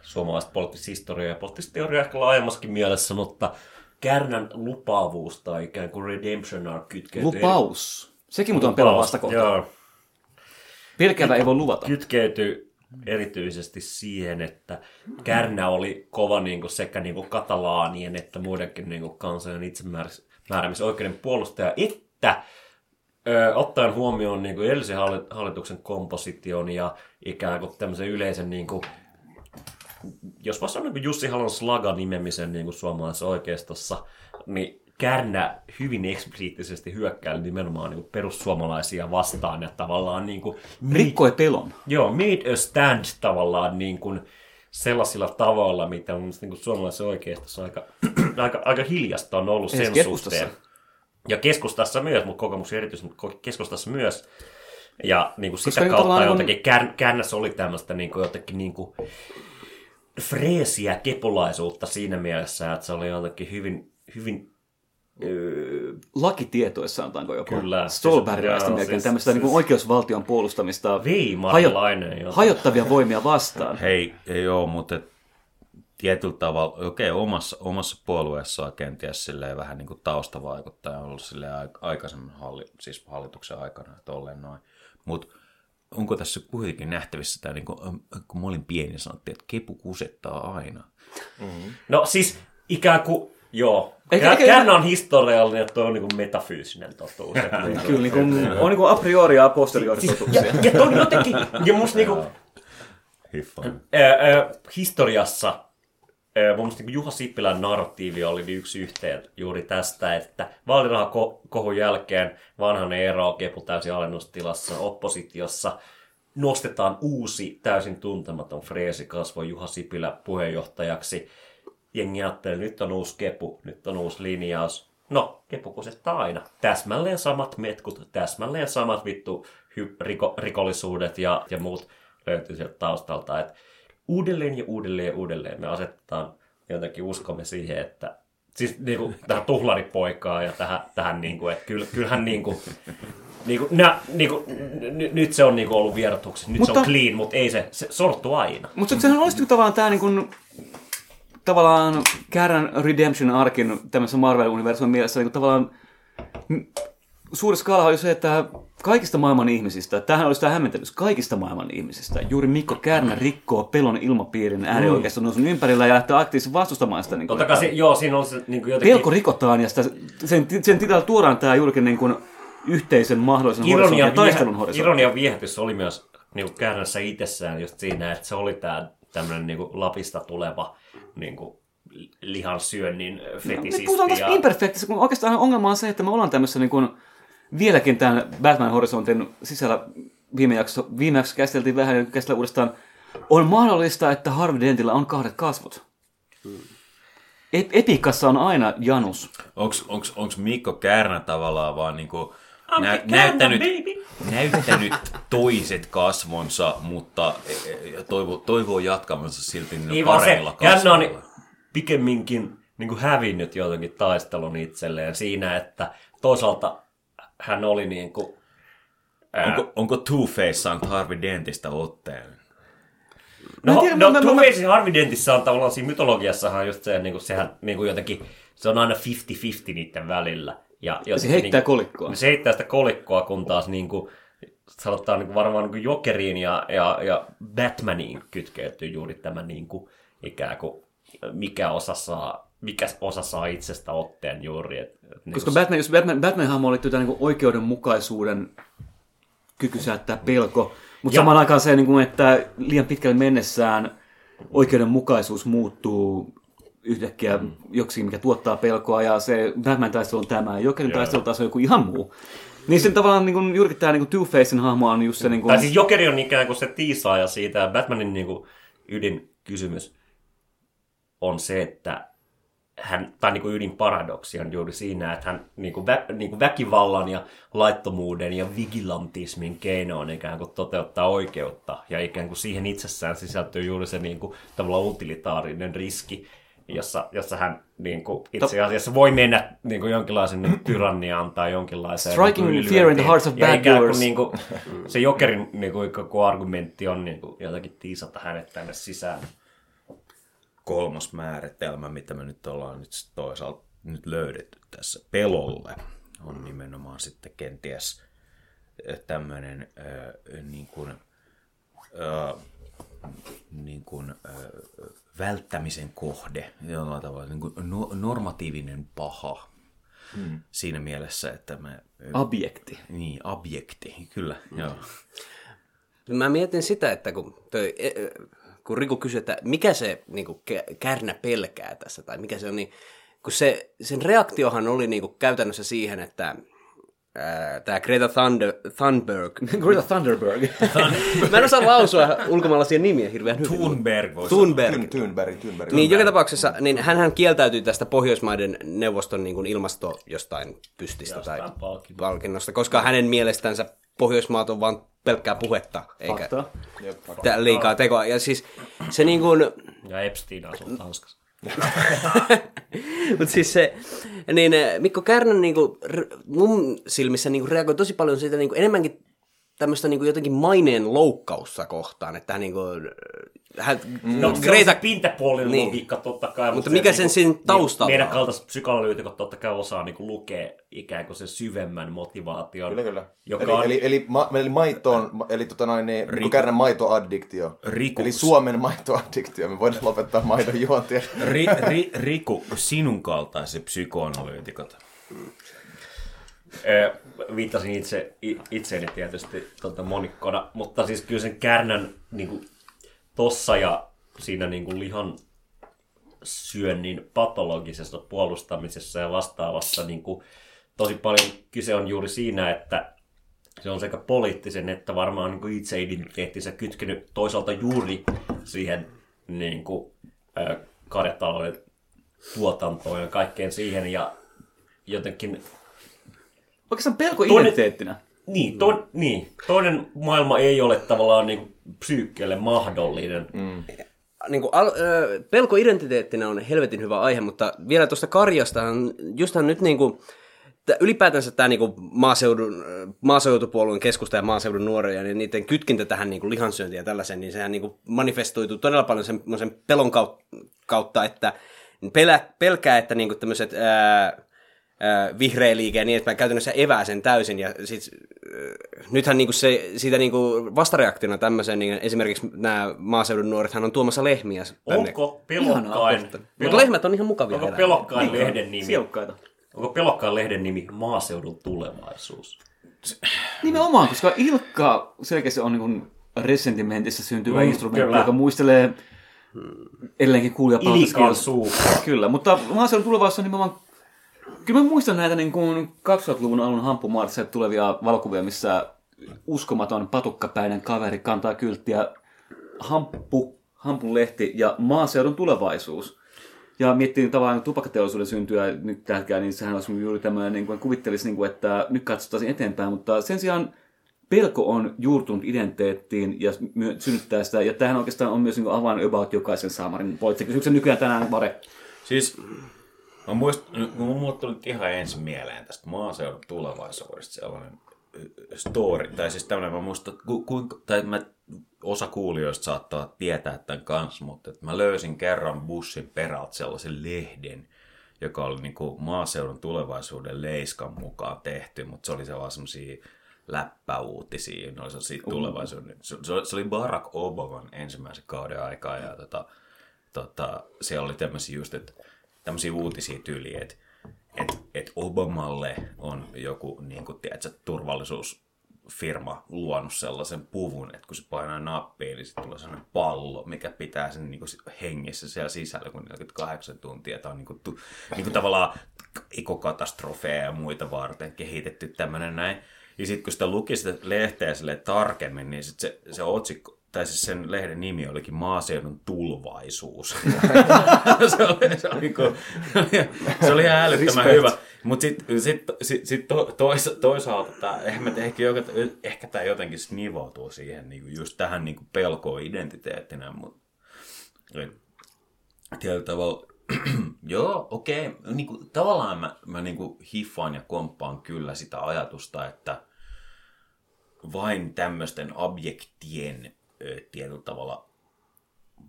Speaker 3: suomalaista poliittista historiaa ja poliittista teoriaa ehkä laajemmassakin mielessä, mutta Kärnän lupaavuus tai ikään kuin redemption arc kytkeytyy...
Speaker 5: Lupaus. Sekin muuten on pelon vastakohta.
Speaker 3: Joo,
Speaker 5: Pelkäävä ei voi luvata.
Speaker 3: kytkeytyy erityisesti siihen, että Kärnä oli kova niin kuin sekä niin kuin katalaanien että muidenkin niin kuin kansojen itsemääräämisoikeuden puolustaja, että ö, ottaen huomioon niin kuin edellisen halli- hallituksen komposition ja ikään kuin tämmöisen yleisen, niin kuin, jos voisi sanoa niin kuin Jussi Halon Slaga nimemisen niin kuin suomalaisessa oikeistossa, niin Kärnä hyvin eksplisiittisesti hyökkäili nimenomaan niin perussuomalaisia vastaan ja tavallaan niin kuin,
Speaker 5: Rikkoi pelon.
Speaker 3: Joo, made a stand tavallaan niin kuin sellaisilla tavoilla, mitä mun mielestä niin kuin suomalaisessa oikeistossa aika, aika, aika hiljasta on ollut
Speaker 5: Edes
Speaker 3: sen
Speaker 5: keskustassa.
Speaker 3: suhteen. Ja keskustassa myös, mutta kokemuksen erityisesti mutta keskustassa myös. Ja niin kuin sitä
Speaker 5: Koska
Speaker 3: kautta jotenkin kär, käännässä oli tämmöistä niin kuin jotenkin niin kuin freesiä kepulaisuutta siinä mielessä, että se oli jotenkin hyvin, hyvin
Speaker 5: Lakitietoissa sanotaanko jopa.
Speaker 3: Kyllä.
Speaker 5: Stolbergilaista
Speaker 3: Joo,
Speaker 5: melkein
Speaker 3: siis-
Speaker 5: tämmöistä niin kuin
Speaker 3: siis-
Speaker 5: oikeusvaltion puolustamista
Speaker 3: jotenkin.
Speaker 5: hajottavia voimia vastaan.
Speaker 7: Hei, ei ole, mutta et tietyllä tavalla, okei, omassa, omassa puolueessaan kenties silleen vähän niin kuin taustavaikuttaja on ollut silleen aik- aikaisemmin halli, siis hallituksen aikana, että olleen noin. Mutta onko tässä kuitenkin nähtävissä tämä, niin kuin, kun mä olin pieni, sanottiin, että kepu kusettaa aina.
Speaker 3: No siis ikään kuin, joo.
Speaker 5: Eikä-
Speaker 3: Kä-
Speaker 5: eikä-
Speaker 3: Käännä on historiallinen ja toi on niin metafyysinen totuus. Niin
Speaker 5: Kyllä niin kuin, on niin kuin a priori ja a posteriori
Speaker 3: ja,
Speaker 5: totuuksia.
Speaker 3: ja toi on jotenkin, ja musta niinku, ää, ää, historiassa mun mielestä niin Juha Sippilän narratiivi oli yksi yhteen juuri tästä, että vaalirahakohun jälkeen vanhanen ero kepu täysin alennustilassa oppositiossa nostetaan uusi täysin tuntematon freesi kasvoi Juha Sipilä puheenjohtajaksi. Jengi ajattelee, nyt on uusi kepu, nyt on uusi linjaus. No, kepu kusettaa aina. Täsmälleen samat metkut, täsmälleen samat vittu hy- riko- rikollisuudet ja, ja muut löytyy sieltä taustalta. Et uudelleen ja uudelleen ja uudelleen me asetetaan jotenkin uskomme siihen, että siis niin kuin, tähän tuhlaripoikaan ja tähän, tähän niin kuin, että kyll, kyllähän niin kuin, Niinku, nä, niinku, n- nyt se on niinku ollut vierotuksessa, nyt mutta, se on clean, mutta ei se, se sorttu aina.
Speaker 5: Mutta sehän olisi niinku tavallaan tämä niinku, tavallaan Kärän Redemption Arkin tämmöisessä Marvel-universumin mielessä niinku tavallaan m- suuri skaala oli se, että kaikista maailman ihmisistä, tämähän olisi tämä hämmentelys, kaikista maailman ihmisistä, juuri Mikko Kärnä rikkoo pelon ilmapiirin äärioikeiston nousun ympärillä ja lähtee aktiivisesti vastustamaan sitä. Niin
Speaker 3: Totta kai, se, joo, siinä on se niinku jotenkin...
Speaker 5: Pelko rikotaan ja sitä, sen, sen titellä tuodaan tämä juurikin niin kuin yhteisen mahdollisen
Speaker 3: Ironian,
Speaker 5: horisontin, taistelun
Speaker 3: viehä,
Speaker 5: horisontin.
Speaker 3: ironian viehätys oli myös niinku käännössä itsessään just siinä, että se oli tämä tämmöinen niinku Lapista tuleva niinku lihansyönnin
Speaker 5: Me
Speaker 3: fetisisti.
Speaker 5: puhutaan taas imperfektistä, kun oikeastaan ongelma on se, että me ollaan tämmöisessä niin kuin, vieläkin tämän Batman-horisontin sisällä viime jakso, viime jakso käsiteltiin vähän ja käsitellään uudestaan. On mahdollista, että Harvey Dentillä on kahdet kasvot. Ep- Epikassa on aina Janus.
Speaker 7: Onks, onks, onks Mikko Kärnä tavallaan vaan niinku nä- näyttänyt, näyttänyt toiset kasvonsa, mutta e- e- toivoo, toivoo jatkamansa silti
Speaker 3: Niin
Speaker 7: pareilla
Speaker 3: Kärnä on
Speaker 7: kasvoilla.
Speaker 3: pikemminkin niin kuin hävinnyt jotenkin taistelun itselleen siinä, että toisaalta hän oli niin kuin, ää,
Speaker 7: Onko, onko Two-Face saanut Harvey Dentistä otteen?
Speaker 3: No,
Speaker 5: tiedä,
Speaker 3: no
Speaker 5: mä- mä-
Speaker 3: Harvey Dentissä on tavallaan siinä mytologiassahan just se, niin kuin, sehän niin kuin jotenkin, se on aina 50-50 niiden välillä. Ja jotenkin
Speaker 5: heittää
Speaker 3: niin,
Speaker 5: kolikkoa.
Speaker 3: Se heittää sitä kolikkoa, kun taas niin kuin, sanotaan niin kuin varmaan niin kuin Jokeriin ja, ja, ja Batmaniin kytkeytyy juuri tämä niin kuin, ikään kuin, mikä osa saa, mikä osa saa itsestä otteen juuri. Et, et, niin
Speaker 5: Koska
Speaker 3: kuin,
Speaker 5: Batman, jos Batman, Batman-hahmo liittyy tämän niin oikeudenmukaisuuden kyky säättää pelko, mutta samaan aikaan se, niin kuin, että liian pitkälle mennessään oikeudenmukaisuus muuttuu yhtäkkiä joksikin, mikä tuottaa pelkoa, ja se Batman-taistelu on tämä, ja Jokerin taistelu taas on joku ihan muu. Niin sen tavallaan niin kuin, juurikin tämä niin kuin Two-Facein hahmo on just se... Niin kuin,
Speaker 3: Tai siis Jokeri on ikään kuin se tiisaaja siitä, ja Batmanin niin kuin ydinkysymys on se, että hän, tai niin kuin ydinparadoksi on juuri siinä, että hän niin kuin vä, niin kuin väkivallan ja laittomuuden ja vigilantismin keinoin ikään kuin toteuttaa oikeutta, ja ikään kuin siihen itsessään sisältyy juuri se niin kuin, tavallaan utilitaarinen riski, jossa, jossa hän niin kuin, itse asiassa voi mennä niin kuin jonkinlaisen niin kuin, tyranniaan tai jonkinlaiseen
Speaker 5: Striking
Speaker 3: niin
Speaker 5: fear in the hearts of
Speaker 3: ja
Speaker 5: bad doers.
Speaker 3: niin kuin, se Jokerin niin kuin, kuin argumentti on niin kuin, jotenkin tiisata hänet tänne sisään.
Speaker 7: kolmas määritelmä, mitä me nyt ollaan nyt sit toisaalta nyt löydetty tässä pelolle, on nimenomaan sitten kenties tämmöinen niin kuin, ö, niin kuin, ö, välttämisen kohde, jollain tavalla niin kuin no, normatiivinen paha. Hmm. Siinä mielessä, että me...
Speaker 5: Objekti.
Speaker 7: Niin, objekti, kyllä, hmm. joo.
Speaker 4: Mä mietin sitä, että kun, toi, e- e- kun Riku kysyi, että mikä se niin kuin, kärnä pelkää tässä, tai mikä se on, niin kun se, sen reaktiohan oli niin kuin, käytännössä siihen, että tämä Greta Thunder, Thunberg,
Speaker 5: Greta Thunderberg.
Speaker 4: mä en osaa lausua ulkomaalaisia nimiä hirveän hyvin.
Speaker 7: Thunberg voisi
Speaker 4: Thunberg.
Speaker 6: Tyn, Thunberg, Thunberg.
Speaker 4: Niin, joka tapauksessa, niin hän kieltäytyi tästä Pohjoismaiden neuvoston niin kuin ilmasto jostain pystistä tai
Speaker 3: Jostain palkinnosta.
Speaker 4: palkinnosta, koska hänen mielestänsä Pohjoismaat on vain pelkkää puhetta, eikä
Speaker 5: Fakta.
Speaker 4: liikaa tekoa. Ja siis se niin kuin,
Speaker 3: Ja Epstein asuu Tanskassa.
Speaker 4: mutta siis se, niin eh, Mikko Kärnän niin kuin, mun silmissä niin kuin, reagoi tosi paljon siitä niin kuin, enemmänkin tämmöistä niin kuin, jotenkin maineen loukkaussa kohtaan, että hän niin kuin, hän,
Speaker 3: No, Greta...
Speaker 4: Greta,
Speaker 3: se on pintapuolinen
Speaker 4: Niin.
Speaker 3: niin. logiikka totta kai.
Speaker 4: Mutta mikä
Speaker 3: se,
Speaker 4: sen siinä taustalla
Speaker 3: Meidän
Speaker 4: on?
Speaker 3: kaltaiset psykoanalyytikot totta kai osaa niin kuin, lukea ikään kuin sen syvemmän motivaation.
Speaker 6: Kyllä, kyllä.
Speaker 3: Joka
Speaker 6: eli,
Speaker 3: on,
Speaker 6: eli, eli, ma, eli maitoon, eli tota noin, niin, Riku. kärnän maitoaddiktio.
Speaker 7: Riku.
Speaker 6: Eli Suomen maitoaddiktio. Me voidaan lopettaa maidon juontia.
Speaker 7: Ri, ri, Riku, sinun kaltaisi psykoanalyytikot.
Speaker 3: Ö, viittasin itse, itseeni tietysti tota monikkona, mutta siis kyllä sen kärnän niin kuin, tossa ja siinä niin kuin, lihan syönnin patologisessa puolustamisessa ja vastaavassa niin kuin, tosi paljon kyse on juuri siinä, että se on sekä poliittisen että varmaan niin kuin itseidentiteettinsä kytkenyt toisaalta juuri siihen niin kuin, karjatalouden tuotantoon ja kaikkeen siihen. Ja jotenkin
Speaker 5: Oikeastaan pelko
Speaker 3: Toinen-
Speaker 5: identiteettinä.
Speaker 3: niin, to, niin, toinen maailma ei ole tavallaan niin psyykkeelle mahdollinen. Mm.
Speaker 4: niin kuin, al, ö, pelko identiteettinä on helvetin hyvä aihe, mutta vielä tuosta karjasta, justhan nyt niin kuin, ylipäätänsä tämä niinku maaseudun, maaseutupuolueen keskusta ja maaseudun nuoria, niin niiden kytkintä tähän niinku lihansyöntiin ja tällaisen, niin sehän niinku manifestoituu todella paljon sen, sen pelon kautta, että pelä, pelkää, että niinku tämmöiset vihreä liike niin, että mä käytännössä evää sen täysin. Ja sit, äh, nythän niinku se, siitä niinku vastareaktiona tämmöisen, niin esimerkiksi nämä maaseudun nuorethan on tuomassa lehmiä tänne.
Speaker 3: Onko pelokkain...
Speaker 4: Mutta lehmät on ihan mukavia
Speaker 3: Onko pelokkain lehden nimi?
Speaker 5: Sielukkaita.
Speaker 3: Onko pelokkaan lehden nimi maaseudun tulevaisuus?
Speaker 5: Nimenomaan, koska Ilkka selkeästi on niin resentimentissä syntyvä
Speaker 3: Mm,
Speaker 5: instrumentti,
Speaker 3: kyllä.
Speaker 5: joka muistelee edelleenkin kuulia
Speaker 3: Ilikan suu.
Speaker 5: Kyllä, mutta maaseudun tulevaisuus on nimenomaan... Kyllä mä muistan näitä niin kuin 2000-luvun alun hamppumaarissa tulevia valokuvia, missä uskomaton patukkapäinen kaveri kantaa kylttiä hamppu, hampun lehti ja maaseudun tulevaisuus. Ja miettii tavallaan tupakkateollisuuden syntyä nyt hetkellä, niin sehän olisi juuri tämmöinen, niin kuin kuvittelisi, niin kuin, että nyt katsottaisiin eteenpäin, mutta sen sijaan pelko on juurtunut identiteettiin ja synnyttää sitä, ja tämähän oikeastaan on myös niin avain about jokaisen saamarin voitse. Kysymyksen nykyään tänään, Vare.
Speaker 7: Siis mä muistan, kun mulle tuli nyt ihan ensin mieleen tästä maaseudun tulevaisuudesta sellainen story, tai siis tämmöinen, mä muistan, ku, kuinka, tai mä, osa kuulijoista saattaa tietää tämän kanssa, mutta että mä löysin kerran bussin perältä sellaisen lehden, joka oli niin kuin maaseudun tulevaisuuden leiskan mukaan tehty, mutta se oli se vaan semmosia läppäuutisia, ne oli sellaisia tulevaisuuden. Se, se oli Barack Obaman ensimmäisen kauden aikaa ja tota, tota, siellä oli tämmöisiä just, että tämmöisiä uutisia tyyliä, että et, et Obamalle on joku, niin kuin, tiedätkö, turvallisuusfirma luonut sellaisen puvun, että kun se painaa nappiin, niin sitten tulee sellainen pallo, mikä pitää sen niin kuin, hengissä siellä sisällä, kun 48 tuntia. Tämä on niin kuin, tu, niin kuin, tavallaan ekokatastrofeja ja muita varten kehitetty tämmöinen näin. Ja sitten kun sitä luki sitä lehteä tarkemmin, niin sit se, se otsikko, tai siis sen lehden nimi olikin Maaseudun tulvaisuus. se, oli, se, oli, kun- se oli ihan älyttömän hyvä. Mutta sitten sit, sit, sit to, tois, toisaalta, tää, ehkä, joka, ehkä tämä jotenkin nivoutuu siihen, niinku, just tähän niinku pelkoon identiteettinä, mutta tietyllä tavalla, joo, okei, okay. niinku, tavallaan mä, mä niinku hiffaan ja komppaan kyllä sitä ajatusta, että vain tämmöisten objektien tietyllä tavalla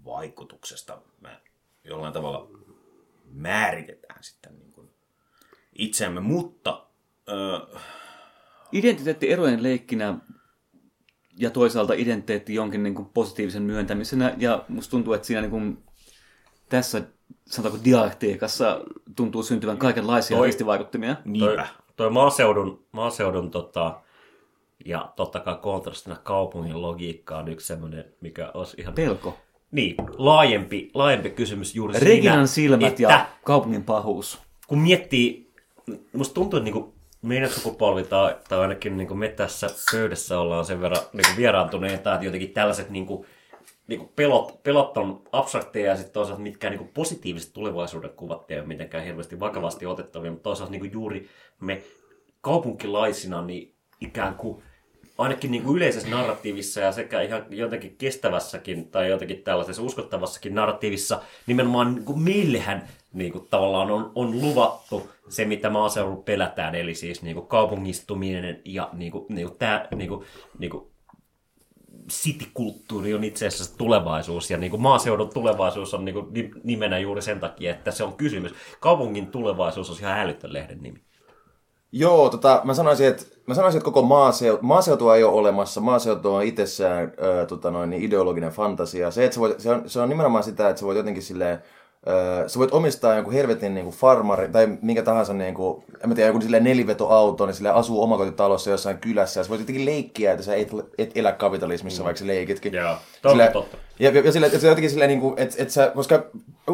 Speaker 7: vaikutuksesta me jollain tavalla määritetään sitten niin kuin itseämme, mutta ö,
Speaker 5: Identiteetti erojen leikkinä ja toisaalta identiteetti jonkin niin kuin positiivisen myöntämisenä. Ja musta tuntuu, että siinä niin kuin tässä sanotaanko dialektiikassa tuntuu syntyvän kaikenlaisia
Speaker 3: Toi-
Speaker 5: ristivaikuttimia.
Speaker 3: Toi,
Speaker 7: niinpä.
Speaker 3: toi maaseudun, maaseudun tota, ja totta kai kontrastina kaupungin logiikka on yksi semmoinen, mikä olisi ihan
Speaker 5: Pelko.
Speaker 3: niin, laajempi, laajempi kysymys juuri
Speaker 5: Reginan
Speaker 3: siinä,
Speaker 5: silmät
Speaker 3: että
Speaker 5: ja kaupungin pahuus.
Speaker 3: kun miettii, musta tuntuu, että niinku meidän sukupolvi tai, tai ainakin niinku me tässä pöydässä ollaan sen verran niinku vieraantuneita, että jotenkin tällaiset niinku, niinku pelot, pelot on abstrakteja ja sitten toisaalta mitkään niinku positiiviset tulevaisuuden kuvat ei ole mitenkään hirveästi vakavasti otettavia, mutta toisaalta niinku juuri me kaupunkilaisina niin ikään kuin ainakin niin kuin yleisessä narratiivissa ja sekä ihan jotenkin kestävässäkin tai jotenkin tällaisessa uskottavassakin narratiivissa nimenomaan niin kuin meillehän niin kuin tavallaan on, on luvattu se, mitä maaseudulla pelätään, eli siis niin kuin kaupungistuminen ja niin kuin, niin kuin tämä niin kuin, niin kuin citykulttuuri on itse asiassa tulevaisuus ja niin kuin maaseudun tulevaisuus on niin kuin ni- nimenä juuri sen takia, että se on kysymys. Kaupungin tulevaisuus on ihan älytön lehden nimi.
Speaker 6: Joo, tota, mä sanoisin, että, mä sanoisin, että koko maaseutu, maaseutua ei ole olemassa. Maaseutu on itsessään ö, tota noin, niin ideologinen fantasia. Se, että voit, se, on, se on nimenomaan sitä, että sä voit jotenkin silleen, ö, sä voit omistaa jonkun helvetin niin kuin farmari tai minkä tahansa, niin kuin, en mä tiedä, joku silleen nelivetoauto, niin silleen asuu omakotitalossa jossain kylässä. Ja sä voit jotenkin leikkiä, että sä et, et elä kapitalismissa, mm. vaikka sä leikitkin.
Speaker 3: Joo, totta,
Speaker 6: Silleen-
Speaker 3: totta.
Speaker 6: Ja, ja, ja sillä, että jotenkin silleen, niin kuin, että, että sä, koska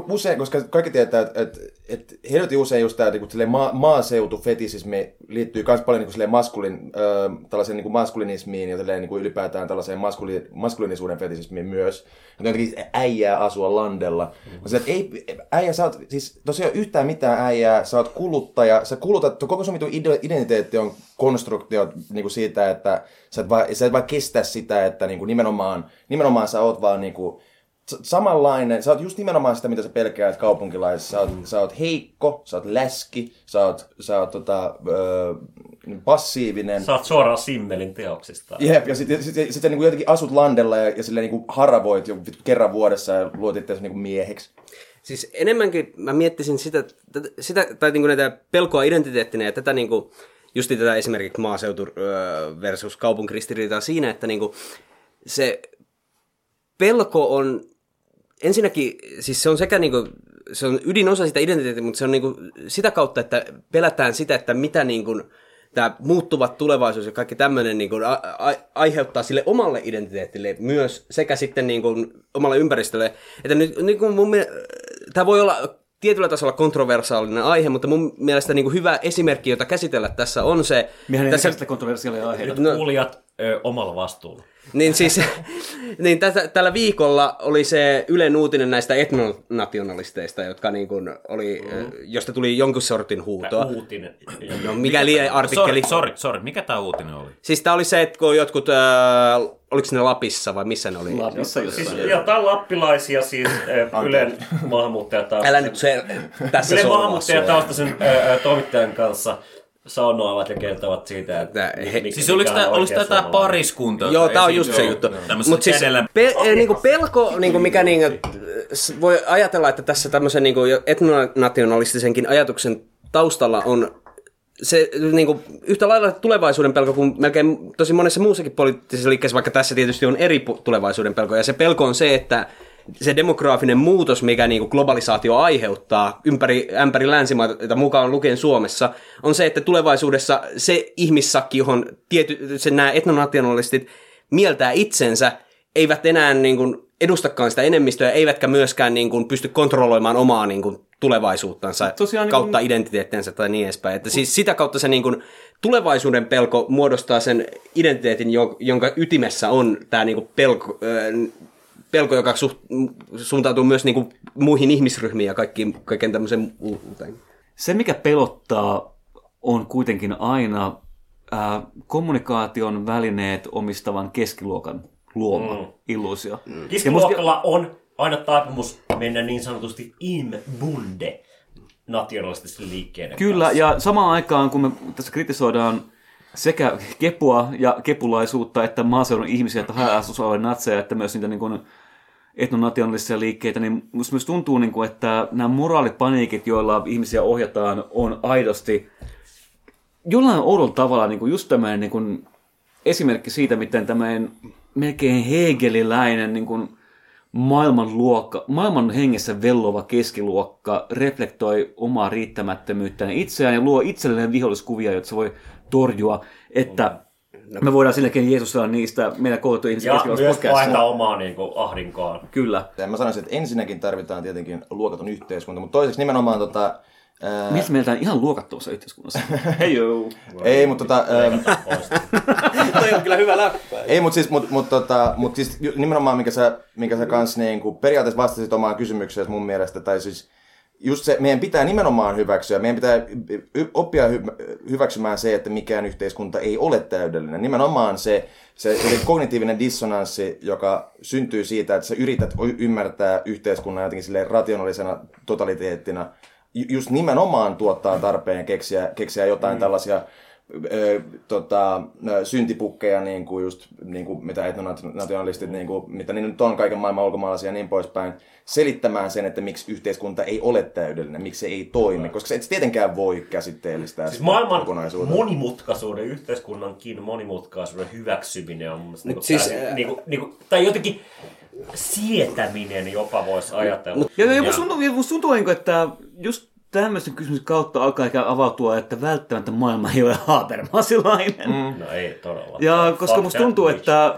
Speaker 6: usein, koska kaikki tietää, että, että, että helvetin usein just tämä niin kuin, maa, maaseutufetisismi liittyy myös paljon niin kuin, maskulin, tällaiseen niin kuin maskulinismiin ja silleen, niin kuin ylipäätään tällaiseen maskuli, maskulinisuuden fetisismiin myös. Että jotenkin äijää asua landella. Mm-hmm. Sillä, ei, äijä, sä oot, siis tosiaan yhtään mitään äijää, sä oot kuluttaja, sä kulutat, koko sun identiteetti on konstruktio niin kuin siitä, että sä et, vaan, sä et vaan kestä sitä, että niin kuin nimenomaan, nimenomaan sä oot vaan niin kuin, samanlainen, sä oot just nimenomaan sitä, mitä sä pelkäät kaupunkilaisessa. Sä oot, sä oot heikko, sä oot läski, sä oot, sä oot tota, ö, passiivinen.
Speaker 3: Sä oot suoraan Simmelin teoksista.
Speaker 6: Jep, ja sitten sit, sit, sit, niin jotenkin asut landella ja, ja silleen niin haravoit jo kerran vuodessa ja luot itseäsi niin mieheksi.
Speaker 4: Siis enemmänkin mä miettisin sitä, sitä tai niin kuin näitä pelkoa identiteettinä ja tätä niin kuin, justi tätä esimerkiksi maaseutu versus kaupunkiristiriitaa siinä, että niin kuin, se pelko on ensinnäkin, siis se on sekä niin kuin, se on ydinosa sitä identiteettiä, mutta se on niin kuin sitä kautta, että pelätään sitä, että mitä niin kuin, tämä muuttuvat tulevaisuus ja kaikki tämmöinen niin a- a- aiheuttaa sille omalle identiteetille myös sekä sitten niin omalle ympäristölle. Että nyt, niin mun tämä voi olla tietyllä tasolla kontroversaalinen aihe, mutta mun mielestä niin kuin hyvä esimerkki, jota käsitellä tässä on se...
Speaker 5: Mehän ei
Speaker 4: tässä,
Speaker 5: käsitellä kontroversiaalia aiheita.
Speaker 3: No, Kuulijat ö, omalla vastuulla.
Speaker 4: Niin siis, niin tätä, tällä viikolla oli se Ylen uutinen näistä etnonationalisteista, jotka niin kuin oli, mm. josta tuli jonkun sortin huutoa.
Speaker 3: Uutinen.
Speaker 4: No mikäli artikkeli.
Speaker 7: Sorry, sorry, sorry, mikä tämä uutinen oli?
Speaker 4: Siis tämä oli se, että kun jotkut, äh, oliko ne Lapissa vai missä ne oli?
Speaker 5: Lapissa jossain.
Speaker 3: Siis jotain lappilaisia siis ö, Ylen maahanmuuttajataustaisen.
Speaker 4: Älä nyt se, tässä
Speaker 3: Ylen maahanmuuttajataustaisen ö, toimittajan kanssa saunoavat ja kertovat siitä, että...
Speaker 4: Tää- he-
Speaker 3: mikä
Speaker 7: Siis oliko tämä, oliko tämä, pariskunta?
Speaker 4: Joo, tämä on just se juttu. Mutta siis pe- eh, niinku pelko, niinku mikä niinku, s- voi ajatella, että tässä tämmöisen niinku etnonationalistisenkin ajatuksen taustalla on se niinku, yhtä lailla tulevaisuuden pelko kuin melkein tosi monessa muussakin poliittisessa liikkeessä, vaikka tässä tietysti on eri tulevaisuuden pelko. Ja se pelko on se, että se demograafinen muutos, mikä niinku globalisaatio aiheuttaa ympäri, ämpäri länsimaita mukaan lukien Suomessa, on se, että tulevaisuudessa se ihmissakki, johon tiety, se, nämä etnonationalistit mieltää itsensä, eivät enää niin kuin, edustakaan sitä enemmistöä, eivätkä myöskään niin kuin, pysty kontrolloimaan omaa niin kuin, tulevaisuuttansa
Speaker 5: Tosiaan niin
Speaker 4: kautta
Speaker 5: kuin-
Speaker 4: identiteettinsä tai niin edespäin. Että siis sitä kautta se niin kuin, tulevaisuuden pelko muodostaa sen identiteetin, jo- jonka ytimessä on tämä niin kuin, pelko, pelko, joka suht, suuntautuu myös niin kuin, muihin ihmisryhmiin ja kaikkiin, kaiken tämmöisen uuteen.
Speaker 5: Se, mikä pelottaa, on kuitenkin aina ää, kommunikaation välineet omistavan keskiluokan luoma mm. illuusio. Mm.
Speaker 3: Keskiluokalla on aina taipumus mennä niin sanotusti in bunde nationalistisen liikkeen
Speaker 5: Kyllä,
Speaker 3: kanssa.
Speaker 5: ja samaan aikaan, kun me tässä kritisoidaan sekä kepua ja kepulaisuutta, että maaseudun ihmisiä, että haja-asutusalueen natseja, että myös niitä niin kuin etnonationalistisia liikkeitä, niin musta myös tuntuu, niin kuin, että nämä moraalipaniikit, joilla ihmisiä ohjataan, on aidosti jollain oudolla tavalla niin kuin just tämmöinen niin kuin esimerkki siitä, miten tämmöinen melkein hegeliläinen niin kuin maailmanluokka, maailman hengessä vellova keskiluokka reflektoi omaa riittämättömyyttään itseään ja luo itselleen viholliskuvia, joita se voi torjua, että me voidaan silläkin jeesustella niistä meidän kouluttu ihmisiä
Speaker 3: Ja myös
Speaker 5: podcastissa.
Speaker 3: paeta omaa niin kuin, ahdinkoaan.
Speaker 5: Kyllä.
Speaker 6: Ja mä sanoisin, että ensinnäkin tarvitaan tietenkin luokaton yhteiskunta, mutta toiseksi nimenomaan tota, ää,
Speaker 5: Miltä meiltä on ihan luokattomassa yhteiskunnassa? Hei joo.
Speaker 6: ei, mutta tota, ää,
Speaker 4: Toi on kyllä hyvä läppä.
Speaker 6: Ei, mutta siis, mut, mut, tota, mut siis nimenomaan, mikä sä, minkä sä kans niinku, periaatteessa vastasit omaan kysymykseen mun mielestä, tai siis just se, meidän pitää nimenomaan hyväksyä, meidän pitää oppia hy- hyväksymään se, että mikään yhteiskunta ei ole täydellinen. Nimenomaan se, se, kognitiivinen dissonanssi, joka syntyy siitä, että sä yrität ymmärtää yhteiskunnan jotenkin silleen rationaalisena totaliteettina, ju- just nimenomaan tuottaa tarpeen keksiä, keksiä jotain mm. tällaisia ö, tota, syntipukkeja, niin kuin just, niin kuin mitä etnonationalistit, niin kuin, mitä niin nyt on kaiken maailman ulkomaalaisia ja niin poispäin, selittämään sen, että miksi yhteiskunta ei ole täydellinen, miksi se ei toimi, koska se et tietenkään voi käsitteellistää
Speaker 3: Siis
Speaker 6: sitä
Speaker 3: maailman
Speaker 6: kokonaisuutta.
Speaker 3: monimutkaisuuden, yhteiskunnankin monimutkaisuuden hyväksyminen on mun mielestä niinku
Speaker 4: siis,
Speaker 3: täysin-
Speaker 4: ää-
Speaker 3: niinku, niinku, tai jotenkin sietäminen jopa voisi ajatella.
Speaker 5: Ja, ja tuntuu, ja musta tuntuu niin kuin, että just tämmöisen kysymyksen kautta alkaa ikään avautua, että välttämättä maailma ei ole Habermasilainen. Mm.
Speaker 3: No ei todella.
Speaker 5: Ja koska musta tuntuu, että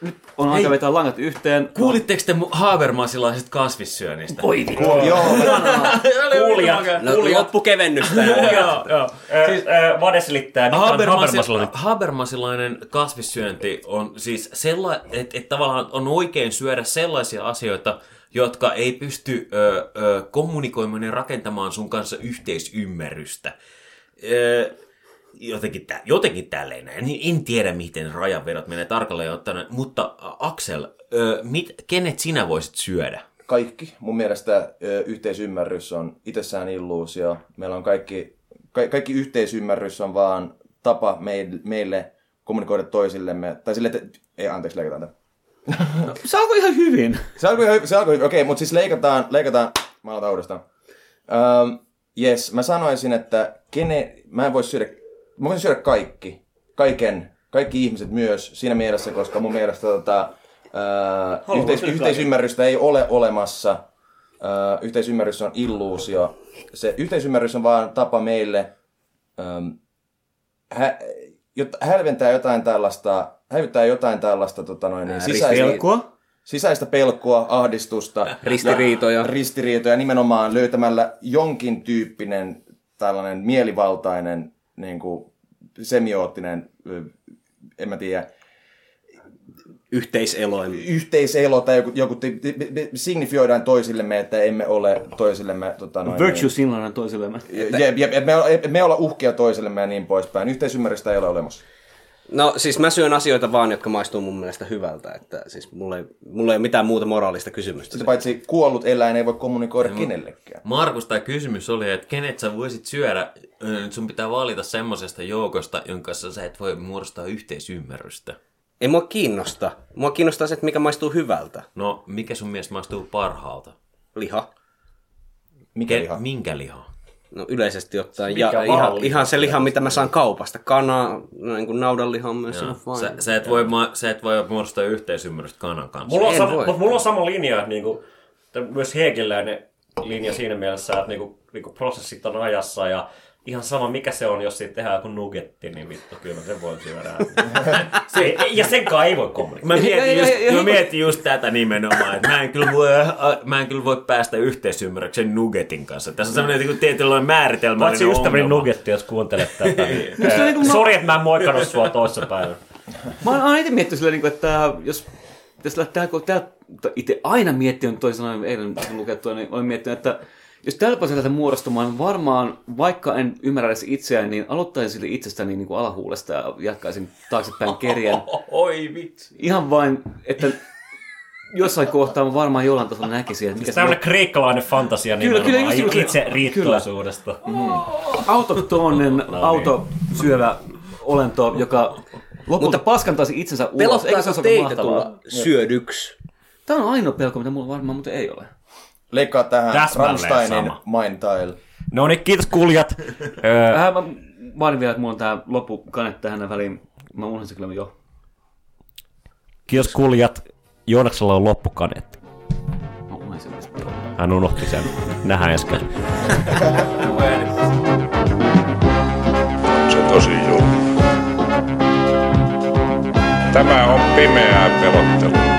Speaker 5: nyt on aika vetää langat yhteen.
Speaker 7: Kuulitteko te mu- Habermasilaisesta kasvissyönnistä?
Speaker 5: Oi vittu.
Speaker 6: Joo,
Speaker 3: Kuulijat,
Speaker 4: No,
Speaker 3: kuulijat,
Speaker 4: loppukevennystä.
Speaker 3: kuulijat. Ää,
Speaker 7: Siis-
Speaker 3: Vade selittää, Habermasilainen.
Speaker 7: Habermasilainen kasvissyönti on siis sellainen, että et tavallaan on oikein syödä sellaisia asioita, jotka ei pysty ö, ö, kommunikoimaan ja rakentamaan sun kanssa yhteisymmärrystä. Ö, jotenkin, tä, jotenkin tälleen näin. En, tiedä, miten rajanvedot menee tarkalleen ottaen, mutta Axel, ö, mit, kenet sinä voisit syödä?
Speaker 6: Kaikki. Mun mielestä ö, yhteisymmärrys on itsessään illuusio. Meillä on kaikki, ka- kaikki yhteisymmärrys on vaan tapa meille, meille kommunikoida toisillemme. Tai sille, että... Ei, anteeksi, leikataan.
Speaker 5: Se alkoi ihan hyvin.
Speaker 6: Se alkoi, ihan- se alkoi hyvin. Okei, mutta siis leikataan, leikataan, mä aloitan uudestaan. Um, yes, mä sanoisin, että kene, mä en voi syödä, mä voisin syödä kaikki, kaiken, kaikki ihmiset myös siinä mielessä, koska mun mielestä tota, uh, yhteis, yhteisymmärrystä ei ole olemassa. Uh, yhteisymmärrys on illuusio. Se yhteisymmärrys on vaan tapa meille um, hä, jot, hälventää jotain tällaista, häivyttää jotain tällaista tota noin, niin sisäistä,
Speaker 5: Pelkoa?
Speaker 6: sisäistä pelkoa, ahdistusta.
Speaker 4: Ristiriitoja.
Speaker 6: Ja, ristiriitoja nimenomaan löytämällä jonkin tyyppinen tällainen mielivaltainen, niin kuin, semioottinen, en mä tiedä,
Speaker 4: Yhteiseloin.
Speaker 6: yhteiselo tai joku, joku signifioidaan toisillemme, että emme ole toisillemme... Tota, noin,
Speaker 5: Virtue signalaan toisillemme.
Speaker 6: Niin, jep, jep, et me, me olla uhkia toisillemme ja niin poispäin. Yhteisymmärrystä ei ole olemassa.
Speaker 4: No siis mä syön asioita vaan, jotka maistuu mun mielestä hyvältä. Että siis mulla ei, mulla ei ole mitään muuta moraalista kysymystä.
Speaker 6: Sitä paitsi kuollut eläin ei voi kommunikoida kenellekään.
Speaker 7: Markus, tämä kysymys oli, että kenet sä voisit syödä, nyt sun pitää valita semmosesta joukosta, jonka kanssa sä et voi muodostaa yhteisymmärrystä.
Speaker 4: Ei mua kiinnosta. Mua kiinnostaa se, että mikä maistuu hyvältä.
Speaker 7: No, mikä sun mielestä maistuu parhaalta?
Speaker 4: Liha.
Speaker 6: Mikä
Speaker 7: Ke-
Speaker 6: liha?
Speaker 7: Minkä liha?
Speaker 4: No yleisesti ottaen.
Speaker 3: Mikä
Speaker 4: Ja ihan, ihan se liha, mitä mä saan kaupasta. Kana, niin kuin naudanliha on myös ihan fine.
Speaker 7: Sä, sä, et voi, ma- sä et voi muodostaa yhteisymmärrystä kanan kanssa.
Speaker 3: Mulla on,
Speaker 4: En
Speaker 3: sama,
Speaker 4: voi.
Speaker 3: mutta mulla on sama linja, että niinku, myös Heekiläinen linja siinä mielessä, että niinku, niinku prosessit on ajassa ja ihan sama mikä se on, jos siitä tehdään joku nugetti, niin vittu, kyllä sen voin syödä. se, ja senkaan ei voi kommunikoida.
Speaker 7: Mä mietin, just,
Speaker 5: ja- ja-
Speaker 7: mä mietin just tätä nimenomaan, että mä en kyllä voi, äh, mä en kyllä voi päästä yhteisymmärryksen nuggetin kanssa. Tässä on sellainen niin tietynlainen määritelmällinen
Speaker 3: Paitsi ystäväni nugetti, jos kuuntelet tätä. Niin,
Speaker 5: niinku no-
Speaker 3: Sori, että mä en moikannut sua toissa päivänä.
Speaker 5: Mä oon aina itse miettinyt silleen, niin että jos pitäisi lähteä, kun itse aina miettinyt, toisin sanoen eilen lukettua, niin olen miettinyt, että jos pääsee lähteä muodostumaan, varmaan, vaikka en ymmärrä edes itseään, niin aloittaisin sille itsestäni niin kuin alahuulesta ja jatkaisin taaksepäin kerjen.
Speaker 7: Oi vitsi.
Speaker 5: Ihan vain, että jossain kohtaa mä varmaan jollain tasolla näkisin, että mikä se
Speaker 3: Tämmöinen kreikkalainen fantasia
Speaker 5: Kyllä, kyllä, just- just-
Speaker 3: itse riittoisuudesta.
Speaker 5: autoktoonen, autosyövä olento, joka lopulta paskantaisi itsensä ulos.
Speaker 4: Pelottaako teitä tulla syödyksi?
Speaker 5: Tämä on ainoa pelko, mitä mulla varmaan muuten ei ole.
Speaker 6: Leikkaa tähän
Speaker 3: Täsmälleen
Speaker 6: Rammsteinin
Speaker 3: sama.
Speaker 6: Mind Tile.
Speaker 3: No niin, kiitos kuulijat.
Speaker 5: Äh, mä vaadin vielä, että mulla on tää loppukane tähän väliin. Mä unohdin se kyllä jo.
Speaker 3: kiitos kuulijat. Joonaksella on loppukaneetti.
Speaker 5: Mä unohdin sen.
Speaker 3: Hän unohti sen. Nähdään ensi.
Speaker 2: Se tosi julma. Tämä on pimeää pelottelua.